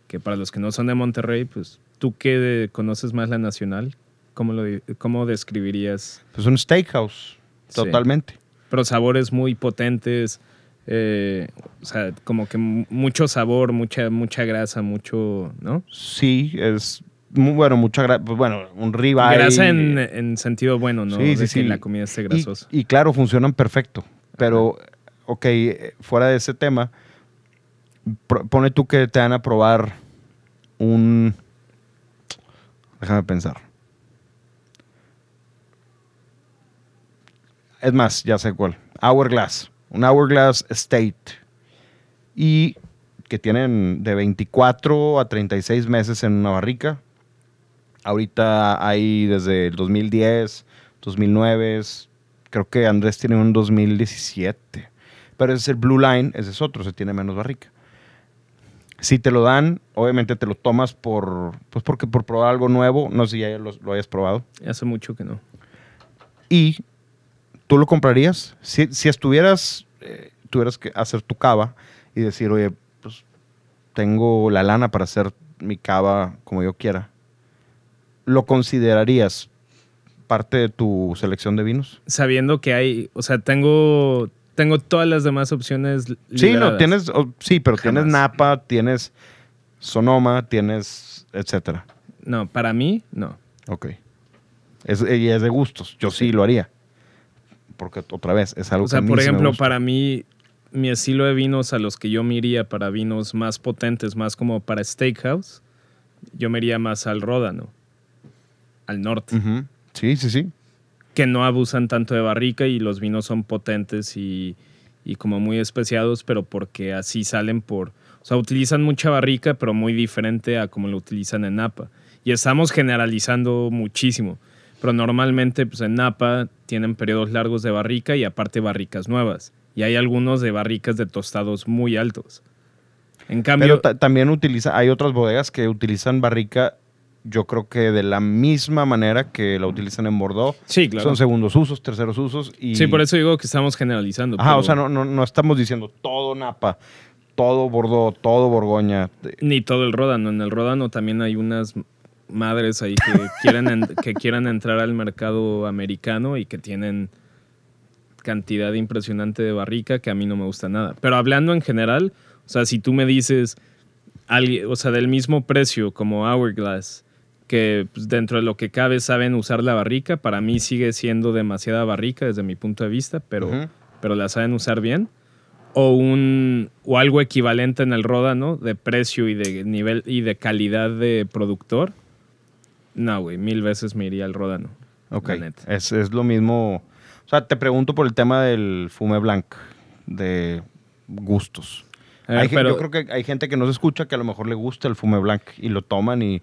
Que para los que no son de Monterrey, pues tú que conoces más la Nacional, ¿cómo, lo, cómo describirías? Pues un steakhouse, Sí. totalmente. Pero sabores muy potentes, eh, o sea, como que mu- mucho sabor, mucha, mucha grasa, mucho, ¿no? Sí, es muy bueno, mucha grasa. Pues bueno, un ribeye. Grasa en, en sentido bueno, ¿no? Sí, sí, de sí. que la comida esté grasosa. Y, claro, funcionan perfecto. Pero, ok, eh, fuera de ese tema, pone tú que te van a probar un... Déjame pensar. Es más, ya sé cuál. Hourglass. Un Hourglass State. Y que tienen de 24 a 36 meses en una barrica. Ahorita hay desde el 2010, 2009, creo que Andrés tiene un 2017. Pero ese es el Blue Line, ese es otro, se tiene menos barrica. Si te lo dan, obviamente te lo tomas por, pues porque por probar algo nuevo, no sé si ya lo, lo hayas probado. Hace mucho que no. Y tú lo comprarías. Si, si estuvieras, eh, tuvieras que hacer tu cava y decir, oye, pues tengo la lana para hacer mi cava como yo quiera, ¿lo considerarías parte de tu selección de vinos? Sabiendo que hay, o sea, tengo, tengo todas las demás opciones. Sí, no, tienes, o- sí, pero tienes. Napa, tienes Sonoma, tienes, etcétera. No, para mí, no. Ok. Es, y es de gustos. Yo sí lo haría. Porque otra vez, es algo O sea, que a mí por ejemplo, para mí, mi estilo de vinos a los que yo me iría para vinos más potentes, más como para steakhouse, yo me iría más al Ródano, al norte. Sí, sí, sí. Que no abusan tanto de barrica y los vinos son potentes y, y como muy especiados, pero porque así salen por... O sea, utilizan mucha barrica, pero muy diferente a como lo utilizan en Napa. Y estamos generalizando muchísimo. Pero normalmente pues, en Napa tienen periodos largos de barrica y aparte barricas nuevas. Y hay algunos de barricas de tostados muy altos. En cambio, Pero ta- también utiliza, hay otras bodegas que utilizan barrica, yo creo que de la misma manera que la utilizan en Bordeaux. sí, claro. Son segundos usos, terceros usos. Y... Sí, por eso digo que estamos generalizando. Ajá, pero o sea, no, no, no estamos diciendo todo Napa, todo Bordeaux, todo Borgoña. Ni todo el Ródano. En el Ródano también hay unas madres ahí que quieren en- que quieran entrar al mercado americano y que tienen cantidad impresionante de barrica que a mí no me gusta nada. Pero hablando en general, o sea, si tú me dices, o sea, del mismo precio como Hourglass, que pues, dentro de lo que cabe saben usar la barrica, para mí sigue siendo demasiada barrica desde mi punto de vista, pero, Ujú. pero la saben usar bien. O, un, o algo equivalente en el Ródano de precio y de nivel y de calidad de productor. No, güey, mil veces me iría al Ródano. Ok, es, es lo mismo. O sea, te pregunto por el tema del fume blanc, de gustos. Ver, Hay pero- Yo creo que hay gente que nos escucha que a lo mejor le gusta el fume blanc y lo toman y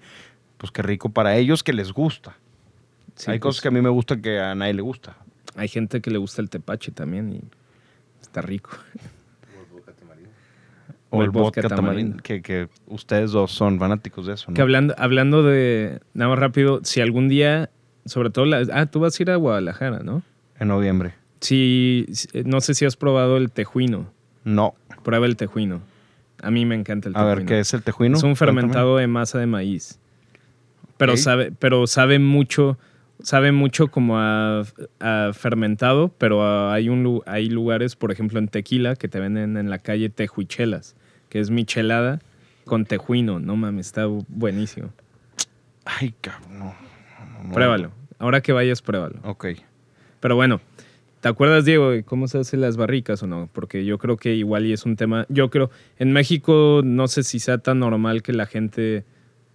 pues qué rico para ellos que les gusta. Sí, hay pues, cosas que a mí me gustan que a nadie le gusta. Hay gente que le gusta el tepache también y está rico. O, el vodka, tamarindo, que, que ustedes dos son fanáticos de eso, ¿no? Que hablando, hablando de, nada más rápido, si algún día, sobre todo, la, ah, tú vas a ir a Guadalajara, ¿no? En noviembre. Si, si- no sé si has probado el tejuino. No. Prueba el tejuino. A mí me encanta el A tejuino. ver, ¿qué es el tejuino? Es un Cuéntame. fermentado de masa de maíz. Pero sabe, pero sabe mucho, sabe mucho como a, a fermentado, pero a- hay un hay lugares, por ejemplo en Tequila, que te venden en la calle tejuichelas, que es michelada con tejuino. No mames, está bu- buenísimo. Ay, cabrón. no, no, no. Pruébalo. Ahora que vayas, pruébalo. Ok. Pero bueno, ¿te acuerdas, Diego, de cómo se hacen las barricas o no? Porque yo creo que igual y es un tema. Yo creo, en México no sé si sea tan normal que la gente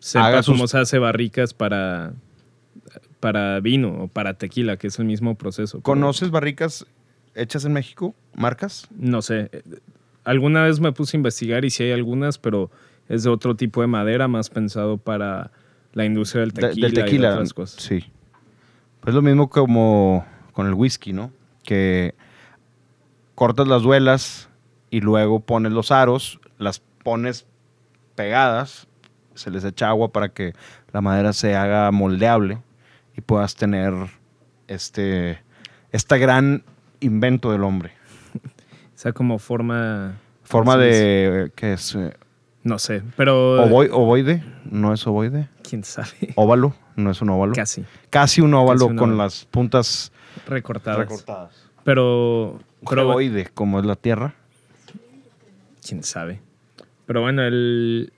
sepa Haga sus- cómo se hace barricas para, para vino o para tequila, que es el mismo proceso. Pero ¿Conoces barricas hechas en México? ¿Marcas? No sé. Alguna vez me puse a investigar y sí hay algunas, pero es de otro tipo de madera, más pensado para la industria del De- tequila, del tequila. y otras cosas. Sí. Pues lo mismo como con el whisky, ¿no? Que cortas las duelas y luego pones los aros, las pones pegadas, se les echa agua para que la madera se haga moldeable y puedas tener este, este gran invento del hombre. Esa como forma... Forma de, ¿qué es? No sé, pero... ovoi- ovoide, no es ovoide. ¿Quién sabe? Óvalo, no es un óvalo. Casi. Casi un óvalo un con óvalo. las puntas Recortadas. recortadas. Pero, geoide, como es la Tierra. quién sabe. Pero bueno, el,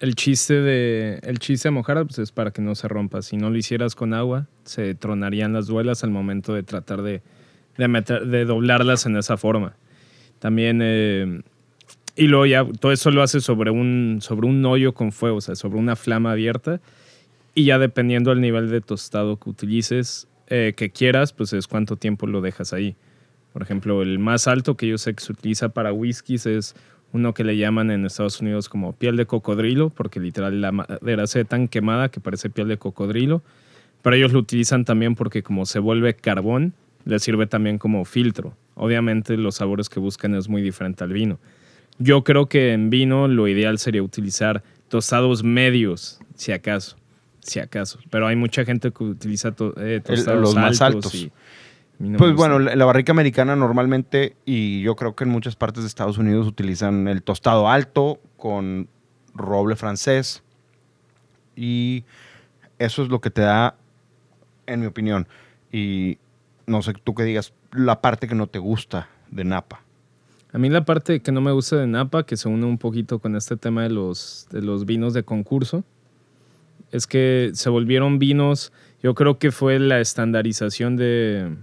el chiste de el chiste de pues es para que no se rompa. Si no lo hicieras con agua, se tronarían las duelas al momento de tratar de, de, meter- de doblarlas en esa forma. También eh, y luego ya todo eso lo hace sobre un sobre un hoyo con fuego, o sea, sobre una flama abierta. Y ya dependiendo del nivel de tostado que utilices, eh, que quieras, pues es cuánto tiempo lo dejas ahí. Por ejemplo, el más alto que yo sé que se utiliza para whiskies es uno que le llaman en Estados Unidos como piel de cocodrilo, porque literal la madera se ve tan quemada que parece piel de cocodrilo. Pero ellos lo utilizan también porque como se vuelve carbón, le sirve también como filtro. Obviamente los sabores que buscan es muy diferente al vino. Yo creo que en vino lo ideal sería utilizar tostados medios, si acaso. Si acaso. Pero hay mucha gente que utiliza to- eh, tostados los más altos. altos. y a mí no Pues bueno, la, la barrica americana normalmente, y yo creo que en muchas partes de Estados Unidos utilizan el tostado alto con roble francés. Y eso es lo que te da, en mi opinión. Y no sé tú qué digas, la parte que no te gusta de Napa. A mí la parte que no me gusta de Napa, que se une un poquito con este tema de los, de los vinos de concurso, es que se volvieron vinos. Yo creo que fue la estandarización de.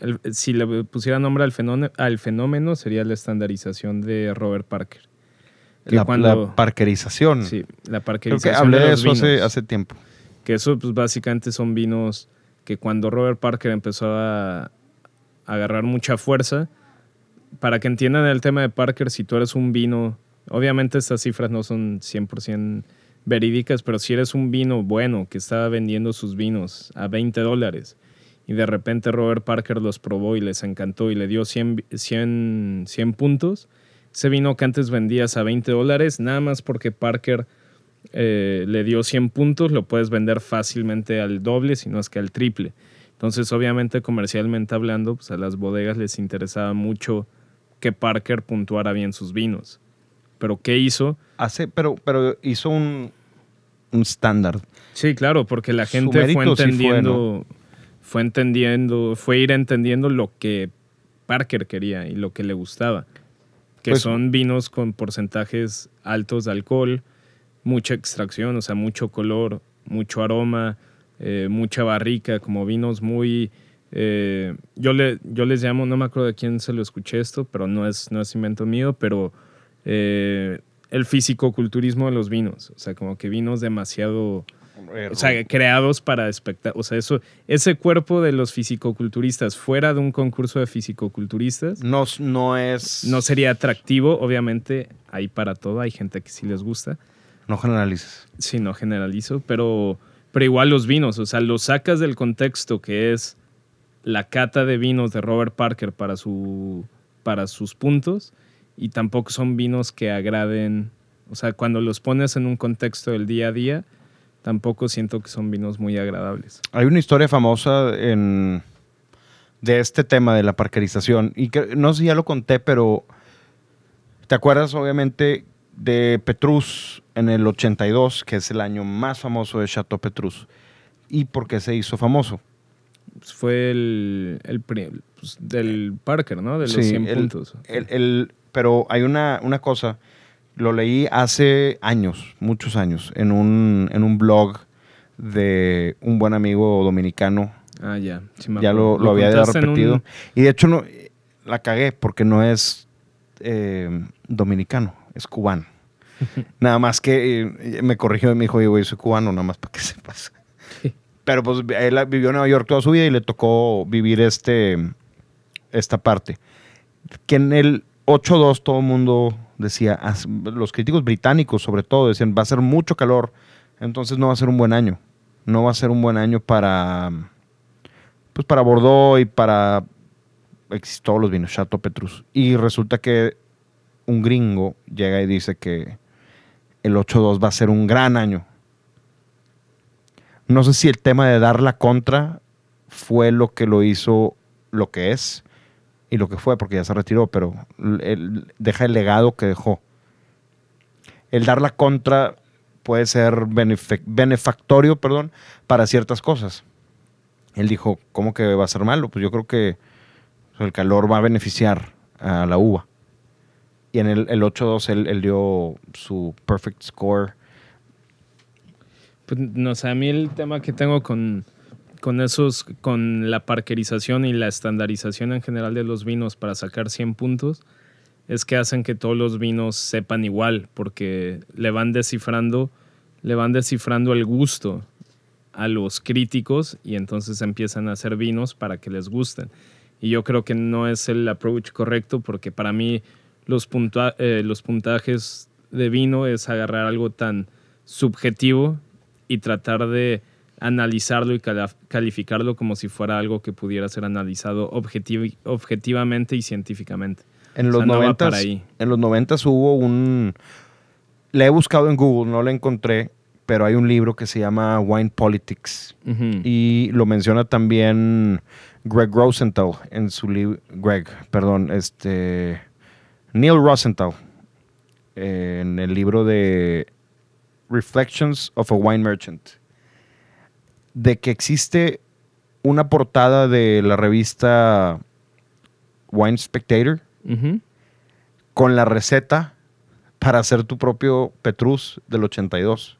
El- si le pusiera nombre al fenómeno, al fenómeno, sería la estandarización de Robert Parker. La, cuando- la parkerización. Sí, la Creo parkerización. que hablé de eso hace, vinos. hace tiempo. Que eso, pues básicamente son vinos que cuando Robert Parker empezó a, a agarrar mucha fuerza, para que entiendan el tema de Parker, si tú eres un vino, obviamente estas cifras no son 100% verídicas, pero si eres un vino bueno que estaba vendiendo sus vinos a 20 dólares y de repente Robert Parker los probó y les encantó y le dio 100, vi- 100, 100 puntos, ese vino que antes vendías a 20 dólares, nada más porque Parker eh, le dio 100 puntos, lo puedes vender fácilmente al doble, si no es que al triple. Entonces, obviamente, comercialmente hablando, pues a las bodegas les interesaba mucho que Parker puntuara bien sus vinos. Pero ¿qué hizo? Hace, pero, pero hizo un, un estándar. Sí, claro, porque la gente fue mérito sí fue, entendiendo, fue entendiendo, fue ir entendiendo lo que Parker quería y lo que le gustaba. Que Pues- son vinos con porcentajes altos de alcohol, mucha extracción, o sea, mucho color, mucho aroma, eh, mucha barrica, como vinos muy... eh, yo, le, yo les llamo, no me acuerdo de quién se lo escuché esto, pero no es, no es invento mío, pero eh, el fisicoculturismo de los vinos, o sea, como que vinos demasiado... O sea, creados para espectáculos. O sea, eso, ese cuerpo de los fisicoculturistas fuera de un concurso de fisicoculturistas no, no es. no sería atractivo. Obviamente, hay para todo. Hay gente que sí les gusta. No generalices. Sí, no generalizo. Pero, pero igual los vinos. O sea, los sacas del contexto que es la cata de vinos de Robert Parker para, su, para sus puntos. Y tampoco son vinos que agraden. O sea, cuando los pones en un contexto del día a día, tampoco siento que son vinos muy agradables. Hay una historia famosa en, de este tema de la parkerización. Y que, no sé si ya lo conté, pero ¿te acuerdas obviamente de Petrus en el 82, que es el año más famoso de Chateau Petrus? ¿Y por qué se hizo famoso? Pues fue el, el pues, del Parker, ¿no? De los Sí, 100 el- puntos. El- el- pero hay una, una cosa, lo leí hace años, muchos años, en un, en un blog de un buen amigo dominicano. ah, ya. sí ya lo, había un- repetido. Y de hecho no, la cagué porque no es eh, dominicano, es cubano. nada más que eh, me corrigió y me dijo, güey, soy cubano, nada más para que sepas. Pero pues él vivió en Nueva York toda su vida y le tocó vivir este, esta parte. Que en el 8-2 todo el mundo decía, los críticos británicos sobre todo decían, va a ser mucho calor, entonces no va a ser un buen año. No va a ser un buen año para, pues para Bordeaux y para todos los vinos, Chateau Petrus. Y resulta que un gringo llega y dice que el 8-2 va a ser un gran año. No sé si el tema de dar la contra fue lo que lo hizo lo que es y lo que fue, porque ya se retiró, pero él deja el legado que dejó. El dar la contra puede ser benefactorio, perdón, para ciertas cosas. Él dijo, ¿cómo que va a ser malo? Pues yo creo que el calor va a beneficiar a la uva. Y en el, el 8-2 él, él dio su perfect score. Pues, no sé, a mí el tema que tengo con, con esos, con la parkerización y la estandarización en general de los vinos para sacar 100 puntos, es que hacen que todos los vinos sepan igual, porque le van descifrando, le van descifrando el gusto a los críticos y entonces empiezan a hacer vinos para que les gusten. Y yo creo que no es el approach correcto porque para mí los, puntua- eh, los puntajes de vino es agarrar algo tan subjetivo y tratar de analizarlo y calificarlo como si fuera algo que pudiera ser analizado objetivi- objetivamente y científicamente. En O los, sea, no va 90 para ahí. en los 90 hubo un... Le he buscado en Google, no lo encontré, pero hay un libro que se llama Wine Politics. Y lo menciona también Greg Rosenthal en su libro. Greg, perdón, este. Neil Rosenthal eh, en el libro de Reflections of a Wine Merchant. De que existe una portada de la revista Wine Spectator con la receta para hacer tu propio Petrus del 82.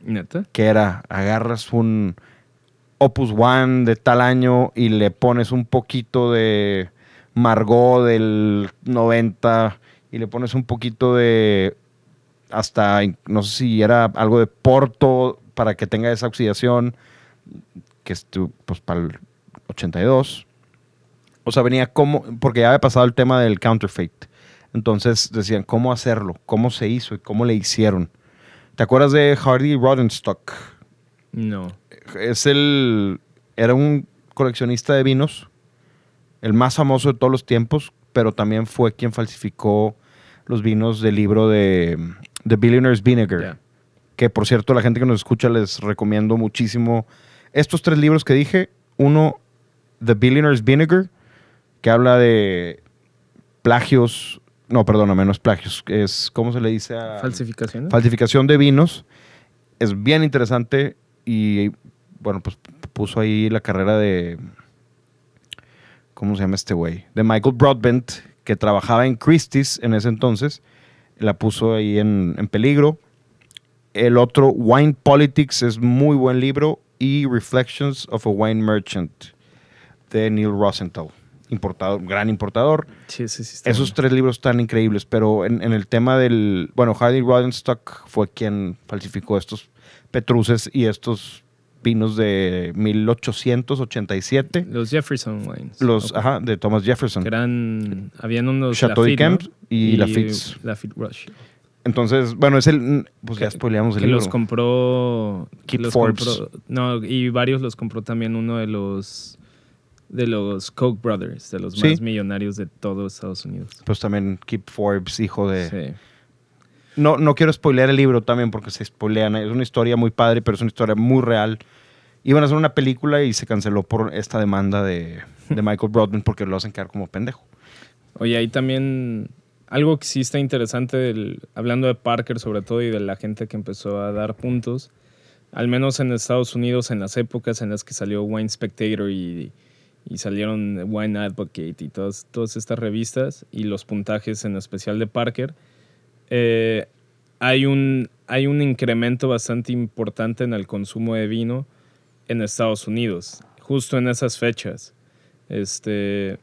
¿Neta? que era agarras un Opus One de tal año y le pones un poquito de Margot del 90 y le pones un poquito de hasta no sé si era algo de Porto para que tenga esa oxidación que es tu- pues para el 82. O sea, venía como porque ya había pasado el tema del counterfeit. Entonces decían cómo hacerlo, cómo se hizo y cómo le hicieron. ¿Te acuerdas de Hardy Rodenstock? No. es el. Era un coleccionista de vinos, el más famoso de todos los tiempos, pero también fue quien falsificó los vinos del libro de The Billionaire's Vinegar. Que por cierto, la gente que nos escucha les recomiendo muchísimo estos tres libros que dije. Uno, The Billionaire's Vinegar, que habla de plagios. No, perdóname, no es plagios. Es, ¿cómo se le dice a...? ¿Falsificaciones? falsificación de vinos. Es bien interesante y, bueno, pues puso ahí la carrera de, ¿cómo se llama este güey? De Michael Broadbent, que trabajaba en Christie's en ese entonces. La puso ahí en, en peligro. El otro, Wine Politics, es muy buen libro. Y Reflections of a Wine Merchant, de Neil Rosenthal. Importador, gran importador. sí, sí, sí. Esos tres libros están increíbles, pero en, en el tema del. Bueno, Hardy Rodenstock fue quien falsificó estos Petruces y estos vinos de 1887. Los Jefferson Wines. Los, ajá, de Thomas Jefferson. Que eran... Habían unos Chateau Lafite, Yquem ¿no? y Lafitte's. Lafitte Rush. Entonces, bueno, es el. Pues ya spoileamos el que libro. los compró los Forbes. compró- no y varios los compró también uno de los de los Koch brothers de los Sí. más millonarios de todo Estados Unidos Pues también Keep Forbes, hijo de. sí No, no quiero spoilear el libro también porque se spoilean. Es una historia muy padre, pero es una historia muy real. Iban a hacer una película y se canceló por esta demanda de, de Michael Broadbent porque lo hacen quedar como pendejo. oye ahí también algo que sí está interesante del- hablando de Parker sobre todo y de la gente que empezó a dar puntos al menos en Estados Unidos en las épocas en las que salió Wine Spectator y, salieron Wine Advocate y todas, todas estas revistas y los puntajes en especial de Parker, eh, hay, un, hay un incremento bastante importante en el consumo de vino en Estados Unidos, justo en esas fechas. Este,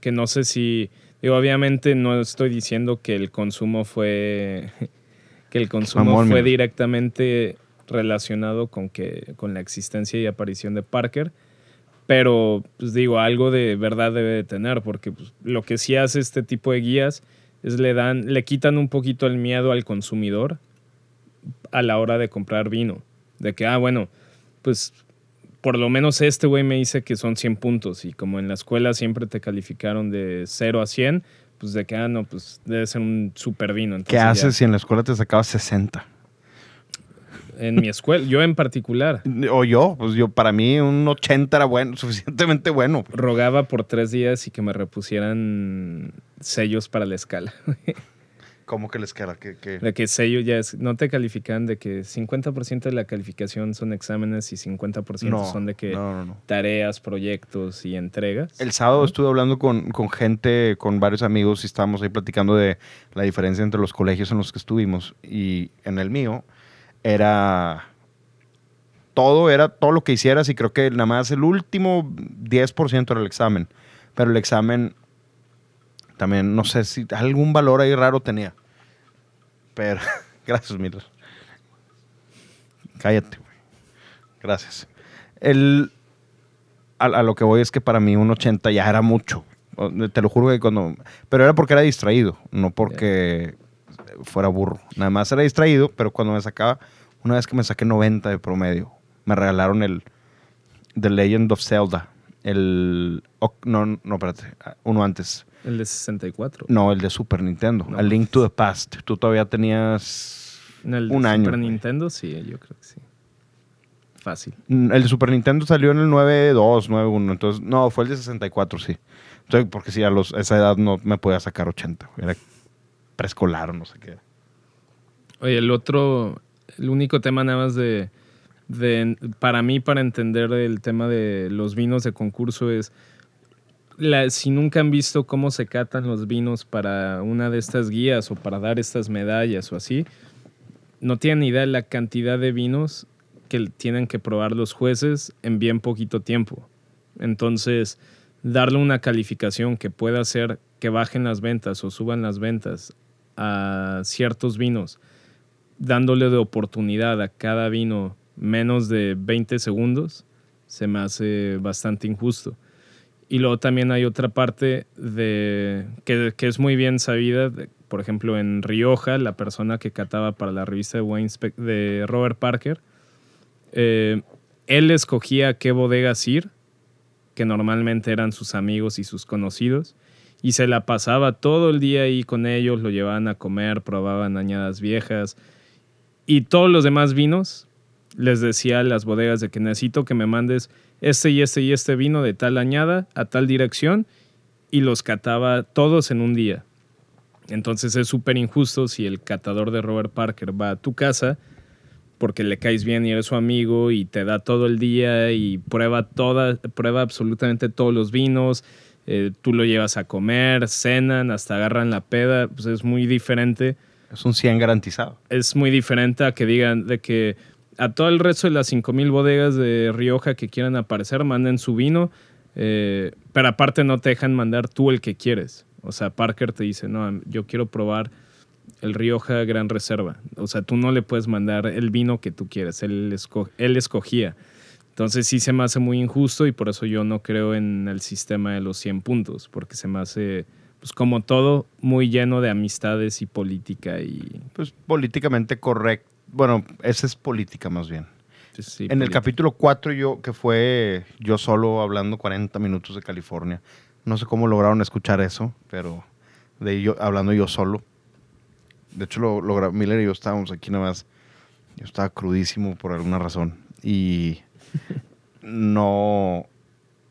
que no sé si, digo, obviamente no estoy diciendo que el consumo fue, que el consumo fue mira. directamente relacionado con, que, con la existencia y aparición de Parker, pero pues digo, algo de verdad debe de tener, porque pues, lo que sí hace este tipo de guías es le dan, le quitan un poquito el miedo al consumidor a la hora de comprar vino. De que, ah, bueno, pues por lo menos este güey me dice que son 100 puntos y como en la escuela siempre te calificaron de 0 a 100, pues de que, ah, no, pues debe ser un super vino. ¿Qué ya. haces si en la escuela te sacabas 60? En mi escuela, yo en particular, O yo, pues yo, para mí un 80 era bueno, suficientemente bueno. rogaba por tres días y que me repusieran sellos para la escala. ¿Cómo que les queda? ¿Qué, qué? De que sello ya es, no te califican de que 50% de la calificación son exámenes y 50% No, son de que no, no, no. tareas, proyectos y entregas. El sábado estuve hablando con, con gente, con varios amigos y estábamos ahí platicando de la diferencia entre los colegios en los que estuvimos. Y en el mío era... Todo era todo lo que hicieras y creo que nada más el último 10% era el examen. Pero el examen también, no sé si algún valor ahí raro tenía. Pero, gracias, Miller. Cállate, güey. Gracias. El, a, a lo que voy es que para mí un 80 ya era mucho. Te lo juro que cuando... Pero era porque era distraído, no porque fuera burro. Nada más era distraído, pero cuando me sacaba... Una vez que me saqué 90 de promedio, me regalaron el The Legend of Zelda. El... no, no, espérate. Uno antes. El de 64. No, el de Super Nintendo. No A Link to the Past. Tú todavía tenías En el un de año. Super. Nintendo, sí, yo creo que sí. Fácil. Mm, El de Super Nintendo salió en el 9.2, 9.1. Entonces, no, fue el de 64, sí. Entonces, porque si a, los, a esa edad no me podía sacar 80. güey. Era preescolar o no sé qué. era. Oye, el otro, el único tema nada más de, de, para mí, para entender el tema de los vinos de concurso es, si nunca han visto cómo se catan los vinos para una de estas guías o para dar estas medallas o así, no tienen idea de la cantidad de vinos que tienen que probar los jueces en bien poquito tiempo. Entonces, darle una calificación que pueda hacer que bajen las ventas o suban las ventas a ciertos vinos, dándole de oportunidad a cada vino menos de 20 segundos, se me hace bastante injusto. Y luego también hay otra parte de que, que es muy bien sabida, por ejemplo, en Rioja, la persona que cataba para la revista de, Wine Spec- de Robert Parker, eh, él escogía qué bodegas ir, que normalmente eran sus amigos y sus conocidos, y se la pasaba todo el día ahí con ellos, lo llevaban a comer, probaban añadas viejas, y todos los demás vinos les decía a las bodegas de que necesito que me mandes este y este y este vino de tal añada a tal dirección, y los cataba todos en un día. Entonces es súper injusto si el catador de Robert Parker va a tu casa porque le caes bien y eres su amigo y te da todo el día y prueba toda, prueba absolutamente todos los vinos, eh, tú lo llevas a comer, cenan, hasta agarran la peda, pues es muy diferente. Es un 100 garantizado. Es muy diferente a que digan de que a todo el resto de las 5000 bodegas de Rioja que quieran aparecer, manden su vino, eh, pero aparte no te dejan mandar tú el que quieres. O sea, Parker te dice, no, yo quiero probar el Rioja Gran Reserva. O sea, tú no le puedes mandar el vino que tú quieres, él, esco- él escogía. Entonces sí se me hace muy injusto y por eso yo no creo en el sistema de los 100 puntos, porque se me hace, pues como todo, muy lleno de amistades y política y... Pues políticamente correcto. Bueno, esa es política más bien. pues, sí, en el capítulo 4, yo, que fue yo solo hablando 40 minutos de California. No sé cómo lograron escuchar eso, pero de yo, hablando yo solo. De hecho, lo, Miller y yo estábamos aquí nada más. Yo estaba crudísimo por alguna razón. Y no,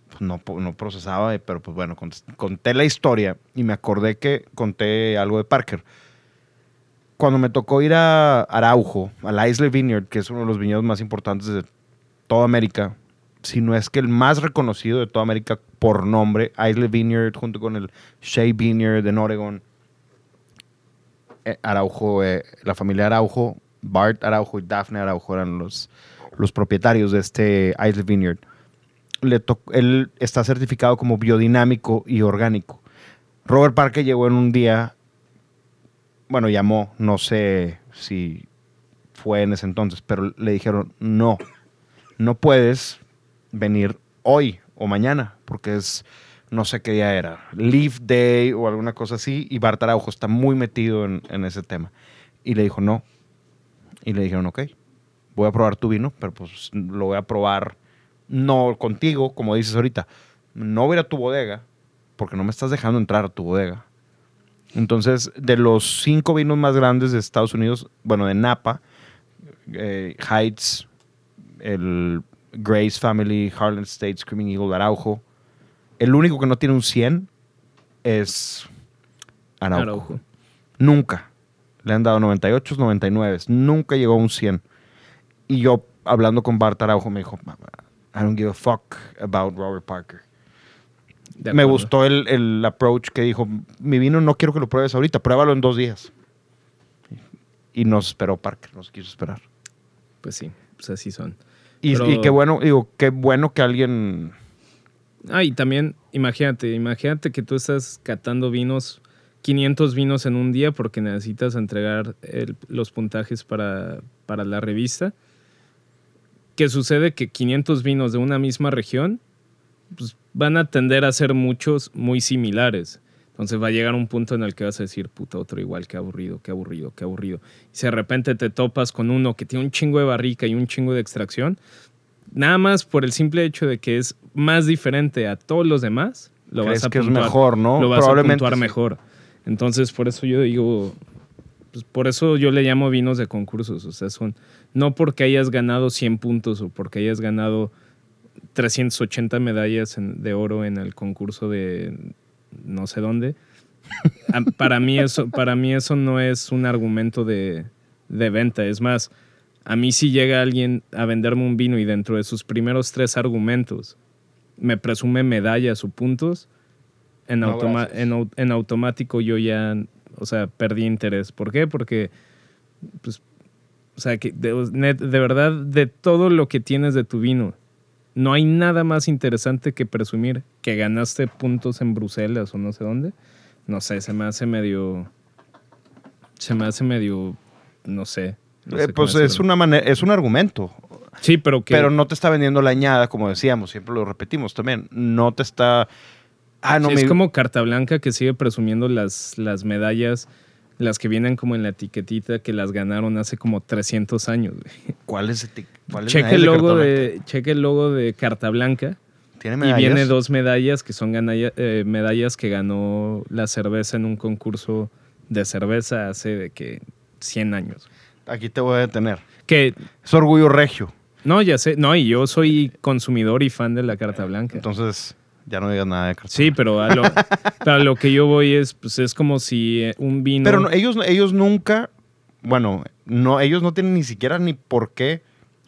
pues, no, no procesaba, pero pues bueno, cont- conté la historia y me acordé que conté algo de Parker. Cuando me tocó ir a Araujo, a la Isla Vineyard, que es uno de los viñedos más importantes de toda América, si no es que el más reconocido de toda América por nombre, Isla Vineyard, junto con el Shea Vineyard en Oregon, eh, Araujo, eh, la familia Araujo, Bart Araujo y Daphne Araujo eran los, los propietarios de este Isla Vineyard. Le él está certificado como biodinámico y orgánico. Robert Parker llegó en un día, bueno, llamó, no sé si fue en ese entonces, pero le dijeron, no, no puedes venir hoy o mañana, porque es, no sé qué día era, Leaf Day o alguna cosa así, y Bart Araujo está muy metido en, ese tema. Y le dijo, no. Y le dijeron, ok, voy a probar tu vino, pero pues lo voy a probar no contigo, como dices ahorita. No voy ir a tu bodega, porque no me estás dejando entrar a tu bodega. Entonces, de los cinco vinos más grandes de Estados Unidos, bueno, de Napa, eh, Heights, el Grace Family, Harlan State, Screaming Eagle, Araujo, el único que no tiene un 100 es Araujo. Araujo. Nunca. Le han dado 98, 99. Nunca llegó a un 100. Y yo, hablando con Bart Araujo, me dijo, I don't give a fuck about Robert Parker. Me gustó el, el approach que dijo, mi vino no quiero que lo pruebes ahorita, pruébalo en dos días. Y nos esperó Parker, nos quiso esperar. Pues sí, pues así son. Y, Pero- y qué bueno, digo, qué bueno que alguien... Ah, y también, imagínate, imagínate que tú estás catando vinos, 500 vinos en un día porque necesitas entregar el- los puntajes para, para la revista. Que sucede que 500 vinos de una misma región pues, van a tender a ser muchos muy similares. Entonces va a llegar un punto en el que vas a decir, puta, otro igual, qué aburrido, qué aburrido, qué aburrido. Y si de repente te topas con uno que tiene un chingo de barrica y un chingo de extracción, nada más por el simple hecho de que es más diferente a todos los demás, lo ¿Crees vas a que es mejor, no? Lo vas a puntuar sí. mejor. Entonces, por eso yo digo, pues por eso yo le llamo vinos de concursos. O sea, son no porque hayas ganado 100 puntos o porque hayas ganado 380 medallas en- de oro en el concurso de no sé dónde. Ah, para, mí eso, para mí eso no es un argumento de, de venta. Es más, a mí si llega alguien a venderme un vino y dentro de sus primeros tres argumentos me presume medallas o puntos, en, No, automa- gracias. en, au- en automático yo ya, o sea, perdí interés. ¿Por qué? Porque pues, O sea, que de verdad, de todo lo que tienes de tu vino, no hay nada más interesante que presumir que ganaste puntos en Bruselas o no sé dónde. No sé, se me hace medio. Se me hace medio. No sé. no Eh, pues es, una manera, es un argumento. Sí, pero que. Pero no te está vendiendo la añada, como decíamos, siempre lo repetimos también. No te está. Ah, no Sí, me. Es como Carta Blanca que sigue presumiendo las, las medallas, las que vienen como en la etiquetita que las ganaron hace como 300 años. güey. ¿Cuál es, cuál es Cheque el, logo de, cheque el logo de Carta Blanca? ¿Tiene y medallas? viene dos medallas que son ganalla- eh, medallas que ganó la cerveza en un concurso de cerveza hace de que 100 años. Aquí te voy a detener. Que, Es orgullo regio. no, ya sé, no, y yo soy consumidor y fan de la Carta Blanca. Entonces, ya no digas nada de carta Sí, pero a lo, pero a lo que yo voy es, pues es como si eh, un vino... Pero no, ellos, ellos nunca, bueno, no, ellos no tienen ni siquiera ni por qué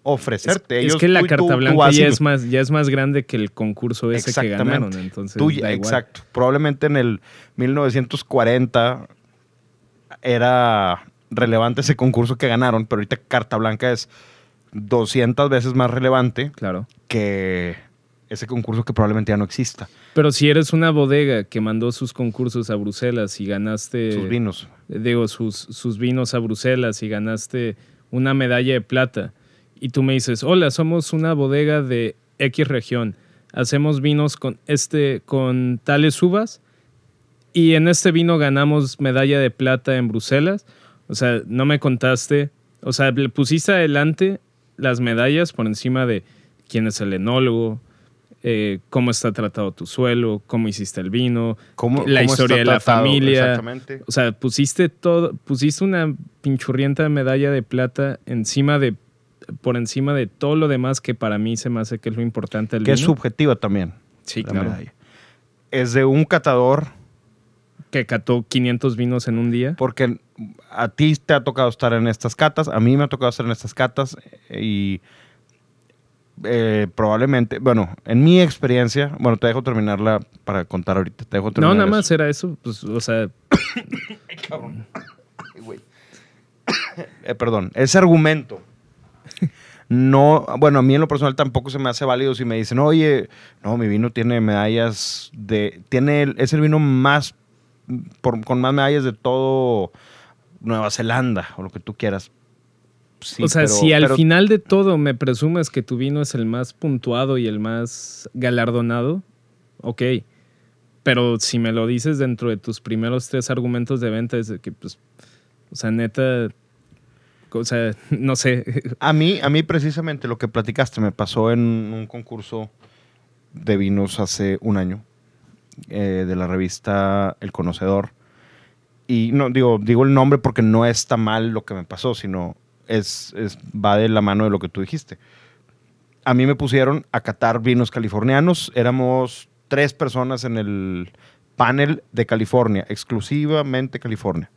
ofrecerte. Es, ellos, es que la tú- carta tú blanca ya es más ya es más grande que el concurso ese que Exactamente. ganaron, entonces tú- da igual. exacto. Probablemente en el 1940 era relevante ese concurso que ganaron, pero ahorita Carta Blanca es 200 veces más relevante Claro. que ese concurso que probablemente ya no exista. Pero si eres una bodega que mandó sus concursos a Bruselas y ganaste Sus vinos. digo sus, sus vinos a Bruselas y ganaste una medalla de plata y tú me dices, "Hola, somos una bodega de X región. Hacemos vinos con este con tales uvas y en este vino ganamos medalla de plata en Bruselas." O sea, no me contaste, o sea, le pusiste adelante las medallas por encima de quién es el enólogo, eh, cómo está tratado tu suelo, cómo hiciste el vino, ¿Cómo- la cómo historia de la tratado? familia. O sea, pusiste todo, pusiste una pinchurrienta medalla de plata encima de, por encima de todo lo demás que para mí se me hace que es lo importante del Que es vino. subjetiva también. Sí, la claro. medalla. Es de un catador Que cató 500 vinos en un día. Porque a ti te ha tocado estar en estas catas, a mí me ha tocado estar en estas catas eh, y eh, probablemente, bueno, en mi experiencia, bueno, te dejo terminarla para contar ahorita. Te dejo No, terminar nada eso. más era eso. Pues, o sea, Eh, perdón, ese argumento. No, bueno, a mí en lo personal tampoco se me hace válido si me dicen, oye, no, mi vino tiene medallas de, tiene, el- es el vino más, por- con más medallas de todo Nueva Zelanda o lo que tú quieras. Sí, o sea, pero- si al pero- final de todo me presumes que tu vino es el más puntuado y el más galardonado, ok. Pero si me lo dices dentro de tus primeros tres argumentos de venta, es de que, pues, o sea, neta, o sea, no sé. A mí, a mí precisamente lo que platicaste me pasó en un concurso de vinos hace un año eh, de la revista El Conocedor. Y no digo, digo el nombre porque no está mal lo que me pasó, sino es, va de la mano de lo que tú dijiste. A mí me pusieron a catar vinos californianos. Éramos tres personas en el panel de California, exclusivamente California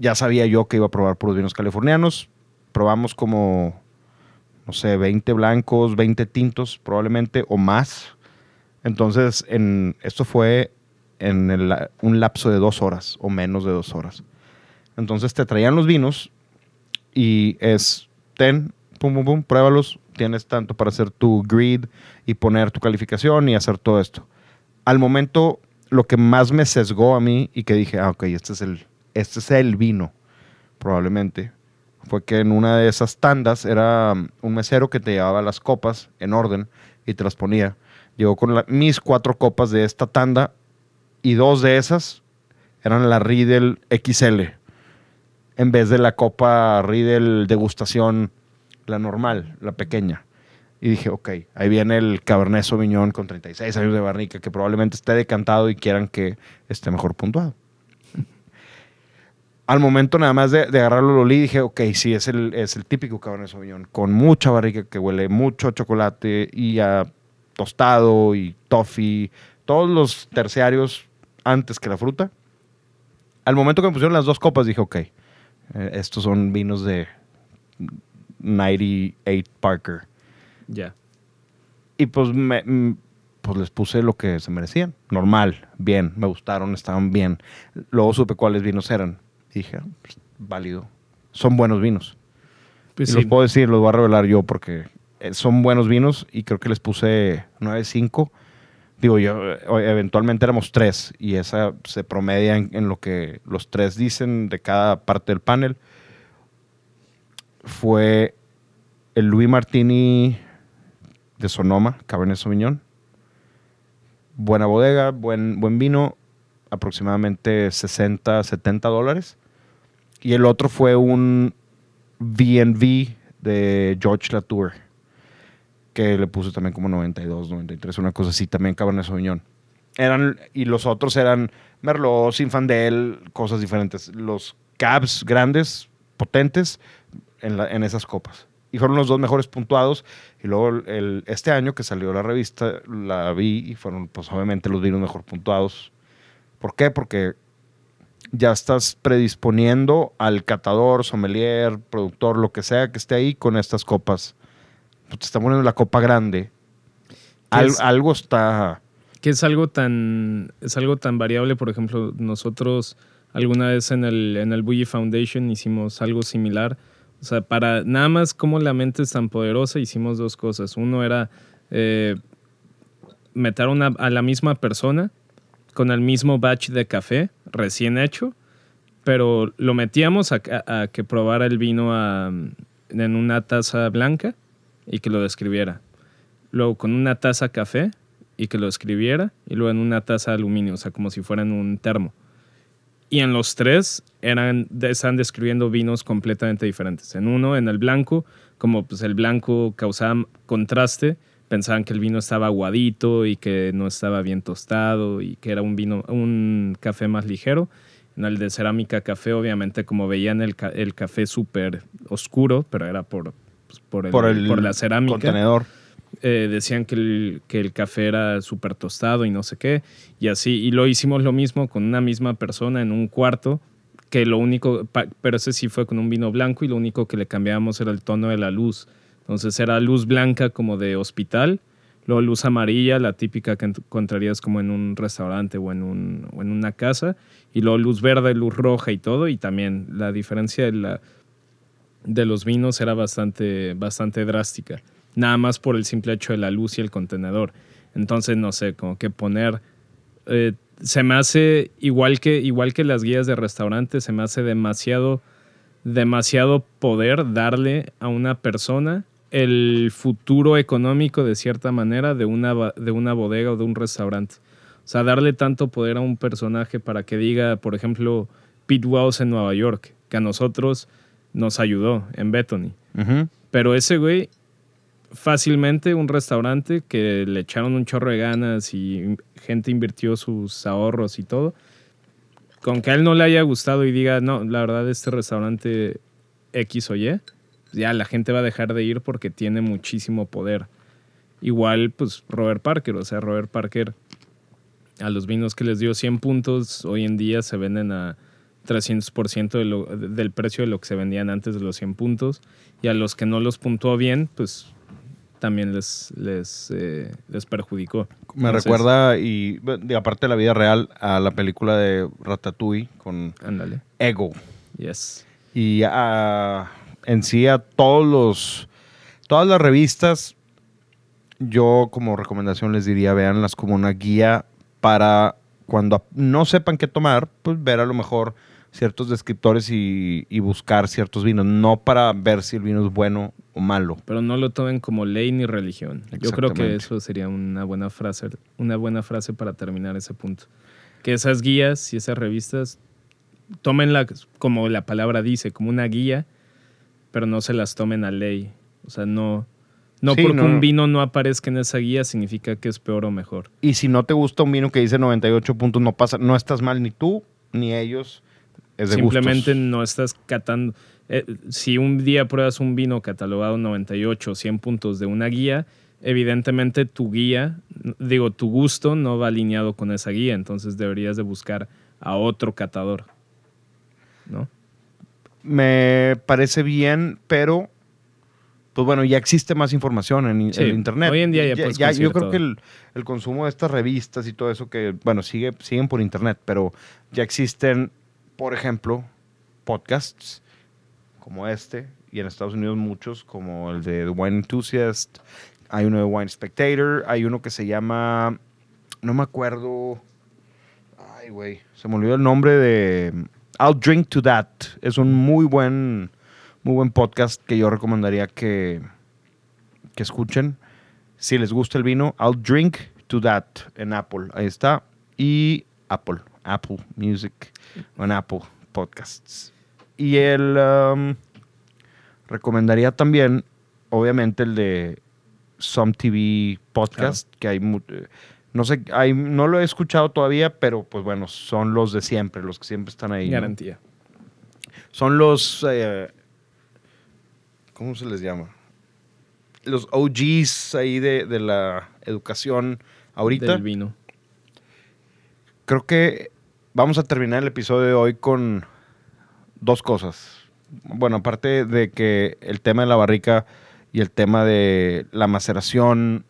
ya sabía yo que iba a probar puros vinos californianos. Probamos como, no sé, 20 blancos, 20 tintos probablemente o más. Entonces, en, esto fue en un lapso de dos horas o menos de dos horas. Entonces te traían los vinos y es, ten, pum, pum, pum, pruébalos. Tienes tanto para hacer tu grid y poner tu calificación y hacer todo esto. Al momento, lo que más me sesgó a mí y que dije, ah, ok, este es el, este es el vino, probablemente, fue que en una de esas tandas era um, un mesero que te llevaba las copas en orden y te las ponía. Llegó con mis cuatro copas de esta tanda y dos de esas eran la Riedel XL en vez de la copa Riedel degustación, la normal, la pequeña. Y dije, ok, ahí viene el Cabernet Sauvignon con 36 años de barrica que probablemente esté decantado y quieran que esté mejor puntuado. Al momento nada más de, de agarrarlo lo olí dije, ok, sí, es el, es el típico Cabernet Sauvignon, con mucha barrica que huele mucho a chocolate y a tostado y toffee, todos los terciarios antes que la fruta. Al momento que me pusieron las dos copas dije, ok, eh, estos son vinos de 98 Parker. ya. Y pues, me- pues les puse lo que se merecían. Normal, bien, me gustaron, estaban bien. Luego supe cuáles vinos eran. Y dije, ah, pues, válido. son buenos vinos. Pues y sí. los puedo decir, los voy a revelar yo porque eh, son buenos vinos y creo que les puse 9.5. Digo, yo, eh, eventualmente éramos tres y esa se promedia en, lo que los tres dicen de cada parte del panel. Fue el Louis Martini de Sonoma, Cabernet Sauvignon. Buena bodega, buen, buen vino, aproximadamente 60, 70 dólares. Y el otro fue un V&V de George Latour, que le puse también como 92, 93, una cosa así, también Cabernet Sauvignon. Eran, y los otros eran Merlot, Sinfandel, cosas diferentes. Los cabs grandes, potentes, en, esas copas. Y fueron los dos mejores puntuados. Y luego este año que salió la revista, la vi y fueron, pues obviamente, los vinos mejor puntuados. ¿Por qué? Porque ya estás predisponiendo al catador, sommelier, productor, lo que sea que esté ahí con estas copas. Te está poniendo la copa grande. Al- es? algo está... que es algo tan es algo tan variable por ejemplo nosotros alguna vez en el en el Bully Foundation hicimos algo similar o sea para nada más como la mente es tan poderosa hicimos dos cosas uno era eh, meter una, a la misma persona con el mismo batch de café recién hecho pero lo metíamos a, a- a que probara el vino a- en una taza blanca y que lo describiera luego con una taza café y que lo escribiera, y luego en una taza de aluminio, o sea, como si fueran un termo. Y en los tres eran, estaban describiendo vinos completamente diferentes. En uno, en el blanco, como pues el blanco causaba contraste, pensaban que el vino estaba aguadito y que no estaba bien tostado y que era un vino, un café más ligero. En el de cerámica café, obviamente, como veían el, el café súper oscuro, pero era por, por, el- por el por la cerámica contenedor. eh, decían que el, que el café era súper tostado y no sé qué, y así, y lo hicimos lo mismo con una misma persona en un cuarto, que lo único, pero ese sí fue con un vino blanco y lo único que le cambiábamos era el tono de la luz. Entonces era luz blanca como de hospital, luego luz amarilla, la típica que encontrarías como en un restaurante o en, un, o en una casa, y luego luz verde, luz roja y todo, y también la diferencia de, la, de los vinos era bastante, bastante drástica nada más por el simple hecho de la luz y el contenedor. Entonces, no sé, como que poner... eh, se me hace igual que, igual que las guías de restaurante, se me hace demasiado, demasiado poder darle a una persona el futuro económico de cierta manera de una, de una bodega o de un restaurante. O sea, darle tanto poder a un personaje para que diga, por ejemplo, Pete en Nueva York, que a nosotros nos ayudó en Bethany. Pero ese güey, fácilmente un restaurante que le echaron un chorro de ganas y gente invirtió sus ahorros y todo. Con que a él no le haya gustado y diga, no, la verdad, este restaurante X o Y, ya la gente va a dejar de ir porque tiene muchísimo poder. Igual, pues, Robert Parker, o sea, Robert Parker, a los vinos que les dio 100 puntos, hoy en día se venden a 300% de lo- del precio de lo que se vendían antes de los 100 puntos. Y a los que no los puntuó bien, pues también les, les, eh, les perjudicó. Me Entonces, recuerda, y de- aparte de la vida real, a la película de Ratatouille con Ándale. Ego. Yes. Y a- en sí a todos los, todas las revistas, yo como recomendación les diría, véanlas como una guía para cuando no sepan qué tomar, pues ver a lo mejor ciertos descriptores y, y buscar ciertos vinos, no para ver si el vino es bueno o malo. Pero no lo tomen como ley ni religión. Yo creo que eso sería una buena frase, una buena frase para terminar ese punto. Que esas guías y esas revistas tómenla como la palabra dice, como una guía, pero no se las tomen a ley. O sea, no, no Sí, porque no. un vino no aparezca en esa guía significa que es peor o mejor. Y si no te gusta un vino que dice 98 puntos, no pasa, no estás mal ni tú ni ellos. Es de Simplemente gustos. no estás catando. eh, si un día pruebas un vino catalogado 98 o 100 puntos de una guía, evidentemente tu guía, digo, tu gusto no va alineado con esa guía, entonces deberías de buscar a otro catador. ¿No? Me parece bien, pero pues bueno, ya existe más información en, Sí, en internet. hoy en día ya puedes yo conseguir creo todo. que el, el consumo de estas revistas y todo eso que, bueno, sigue, siguen por internet, pero ya existen, por ejemplo, podcasts como este, y en Estados Unidos muchos, como el de The Wine Enthusiast, hay uno de Wine Spectator, hay uno que se llama, no me acuerdo, ay güey, se me olvidó el nombre de I'll Drink to That. Es un muy buen, muy buen podcast que yo recomendaría que, que escuchen. Si les gusta el vino, I'll Drink to That en Apple. Ahí está. Y Apple, Apple Music, en Apple Podcasts. Y el um, recomendaría también, obviamente, el de Some TV Podcast, que hay eh, no sé, hay, no lo he escuchado todavía, pero pues bueno, son los de siempre, los que siempre están ahí. ¿no? Garantía. Son los, eh, ¿cómo se les llama? Los OGs ahí de, de la educación ahorita. Del vino. Creo que vamos a terminar el episodio de hoy con dos cosas. Bueno, aparte de que el tema de la barrica y el tema de la maceración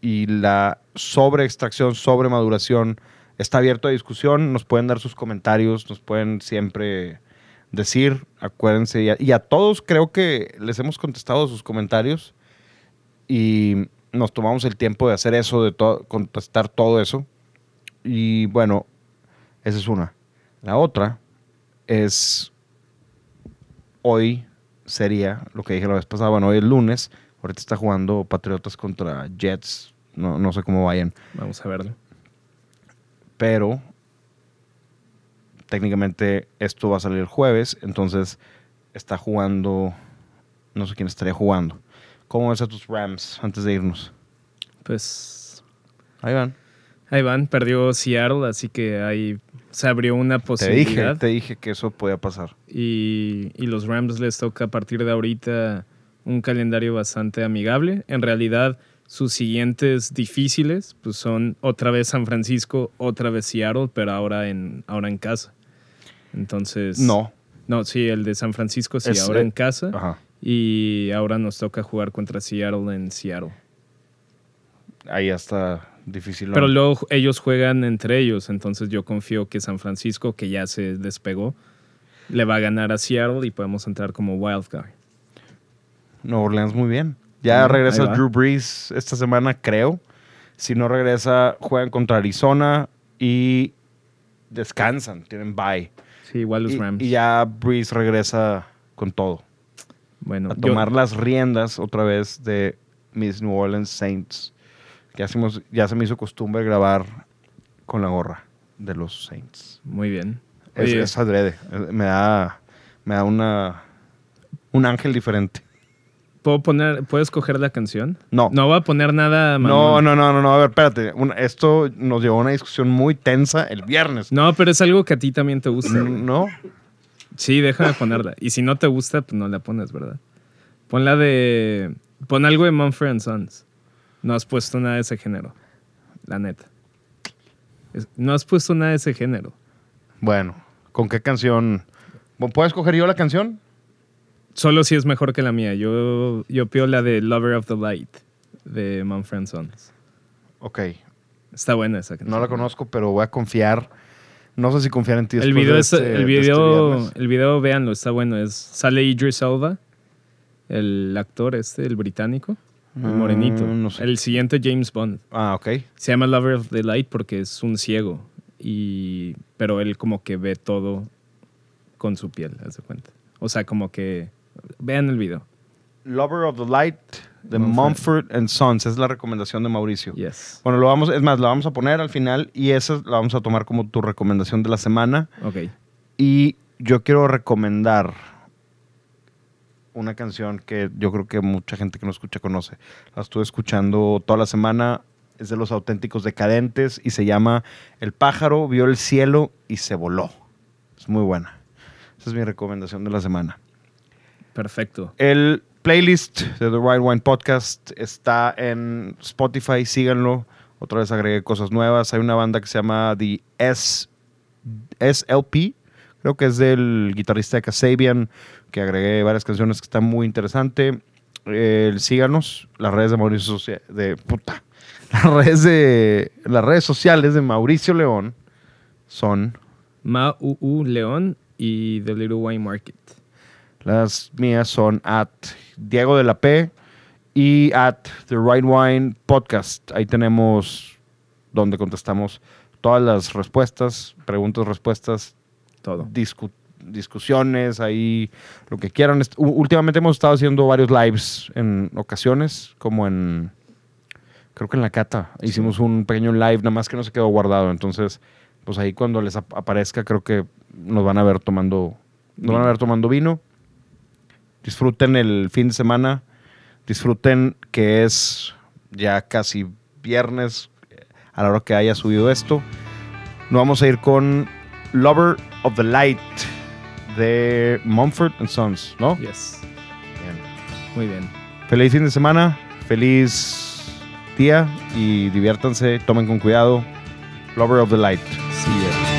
y la sobreextracción, sobremaduración está abierto a discusión. Nos pueden dar sus comentarios, nos pueden siempre decir, acuérdense. Y a, todos creo que les hemos contestado sus comentarios y nos tomamos el tiempo de hacer eso, de to- contestar todo eso. Y bueno, esa es una. La otra es hoy sería lo que dije la vez pasada. Bueno, hoy es lunes. Ahorita está jugando Patriotas contra Jets. No, no sé cómo vayan. Vamos a verlo. Pero técnicamente esto va a salir el jueves. Entonces está jugando. No sé quién estaría jugando. ¿Cómo ves a tus Rams antes de irnos? Pues Ahí van. Ahí van. Perdió Seattle, así que ahí se abrió una Te dije, posibilidad. te dije que eso podía pasar. y, y los Rams les toca a partir de ahorita un calendario bastante amigable. En realidad, sus siguientes difíciles pues son otra vez San Francisco, otra vez Seattle, pero ahora en, ahora en casa. Entonces... No. No, sí, el de San Francisco sí, Es, ahora eh, en casa. Ajá. Y ahora nos toca jugar contra Seattle en Seattle. Ahí ya está difícil. Pero luego ellos juegan entre ellos, entonces yo confío que San Francisco, que ya se despegó, le va a ganar a Seattle y podemos entrar como wild card. Nueva Orleans muy bien. Ya regresa. Drew Brees esta semana, creo. Si no regresa, juegan contra Arizona y descansan, tienen bye. Sí, igual los Y, Rams. y ya Brees regresa con todo. bueno, A yo- tomar las riendas otra vez de mis New Orleans Saints. Ya, hacemos- ya se me hizo costumbre grabar con la gorra de los Saints. muy bien. Es, adrede. Eh, Me da, me da una, un ángel diferente. ¿puedo poner, ¿puedo escoger la canción? No. No voy a poner nada. No, no, no, no, no, a ver, espérate. Una- esto nos llevó a una discusión muy tensa el viernes. No, pero es algo que a ti también te gusta. güey. ¿No? Sí, déjame ponerla. Y si no te gusta, pues no la pones, ¿verdad? Pon la de. Pon algo de Mumford and Sons. No has puesto nada de ese género. La neta. No has puesto nada de ese género. Bueno, ¿con qué canción? ¿Puedo escoger yo la canción? Solo si es mejor que la mía. Yo, yo pido la de Lover of the Light de and Sons. Ok, Está buena esa canción. no la conozco, pero voy a confiar. No sé si confiar en ti El video, de es- este- el, este video, el video, véanlo, está bueno. Es, sale Idris Elba, el actor este, el británico, el Mm, morenito. no sé. El siguiente James Bond. Ah, ok. Se llama Lover of the Light porque es un ciego. Y, pero él como que ve todo con su piel, haz de cuenta. O sea, como que... Vean el video. Lover of the Light de Mumford. Mumford and Sons. Es la recomendación de Mauricio. Yes. Bueno, lo vamos, es más, lo vamos a poner al final y esa la vamos a tomar como tu recomendación de la semana. Ok. Y yo quiero recomendar una canción que yo creo que mucha gente que nos escucha conoce. La estuve escuchando toda la semana. Es de los auténticos decadentes y se llama El pájaro vio el cielo y se voló. Es muy buena. Esa es mi recomendación de la semana. Perfecto. El playlist de The Right Wine Podcast está en Spotify, síganlo. Otra vez agregué cosas nuevas. Hay una banda que se llama The S SLP, creo que es del guitarrista de Kasabian, que agregué varias canciones que están muy interesantes. síganos, las redes de Mauricio Socia- de puta. Las redes de las redes sociales de Mauricio León son Ma U U León y The Little Wine Market. Las mías son at Diego de la P y at The Right Wine Podcast. Ahí tenemos donde contestamos todas las respuestas, preguntas, respuestas, Todo. Discusiones, ahí lo que quieran. Últimamente hemos estado haciendo varios lives en ocasiones, como en, creo que en la cata. Hicimos un pequeño live, nada más que no se quedó guardado. Entonces, pues ahí cuando les ap- aparezca, creo que nos van a ver tomando, nos van a ver tomando vino. Disfruten el fin de semana. Disfruten que es ya casi viernes a la hora que haya subido esto. Nos vamos a ir con Lover of the Light de Mumford and Sons, ¿no? Yes. Bien. Muy bien. Feliz fin de semana, feliz día y diviértanse, tomen con cuidado. Lover of the Light. See ya.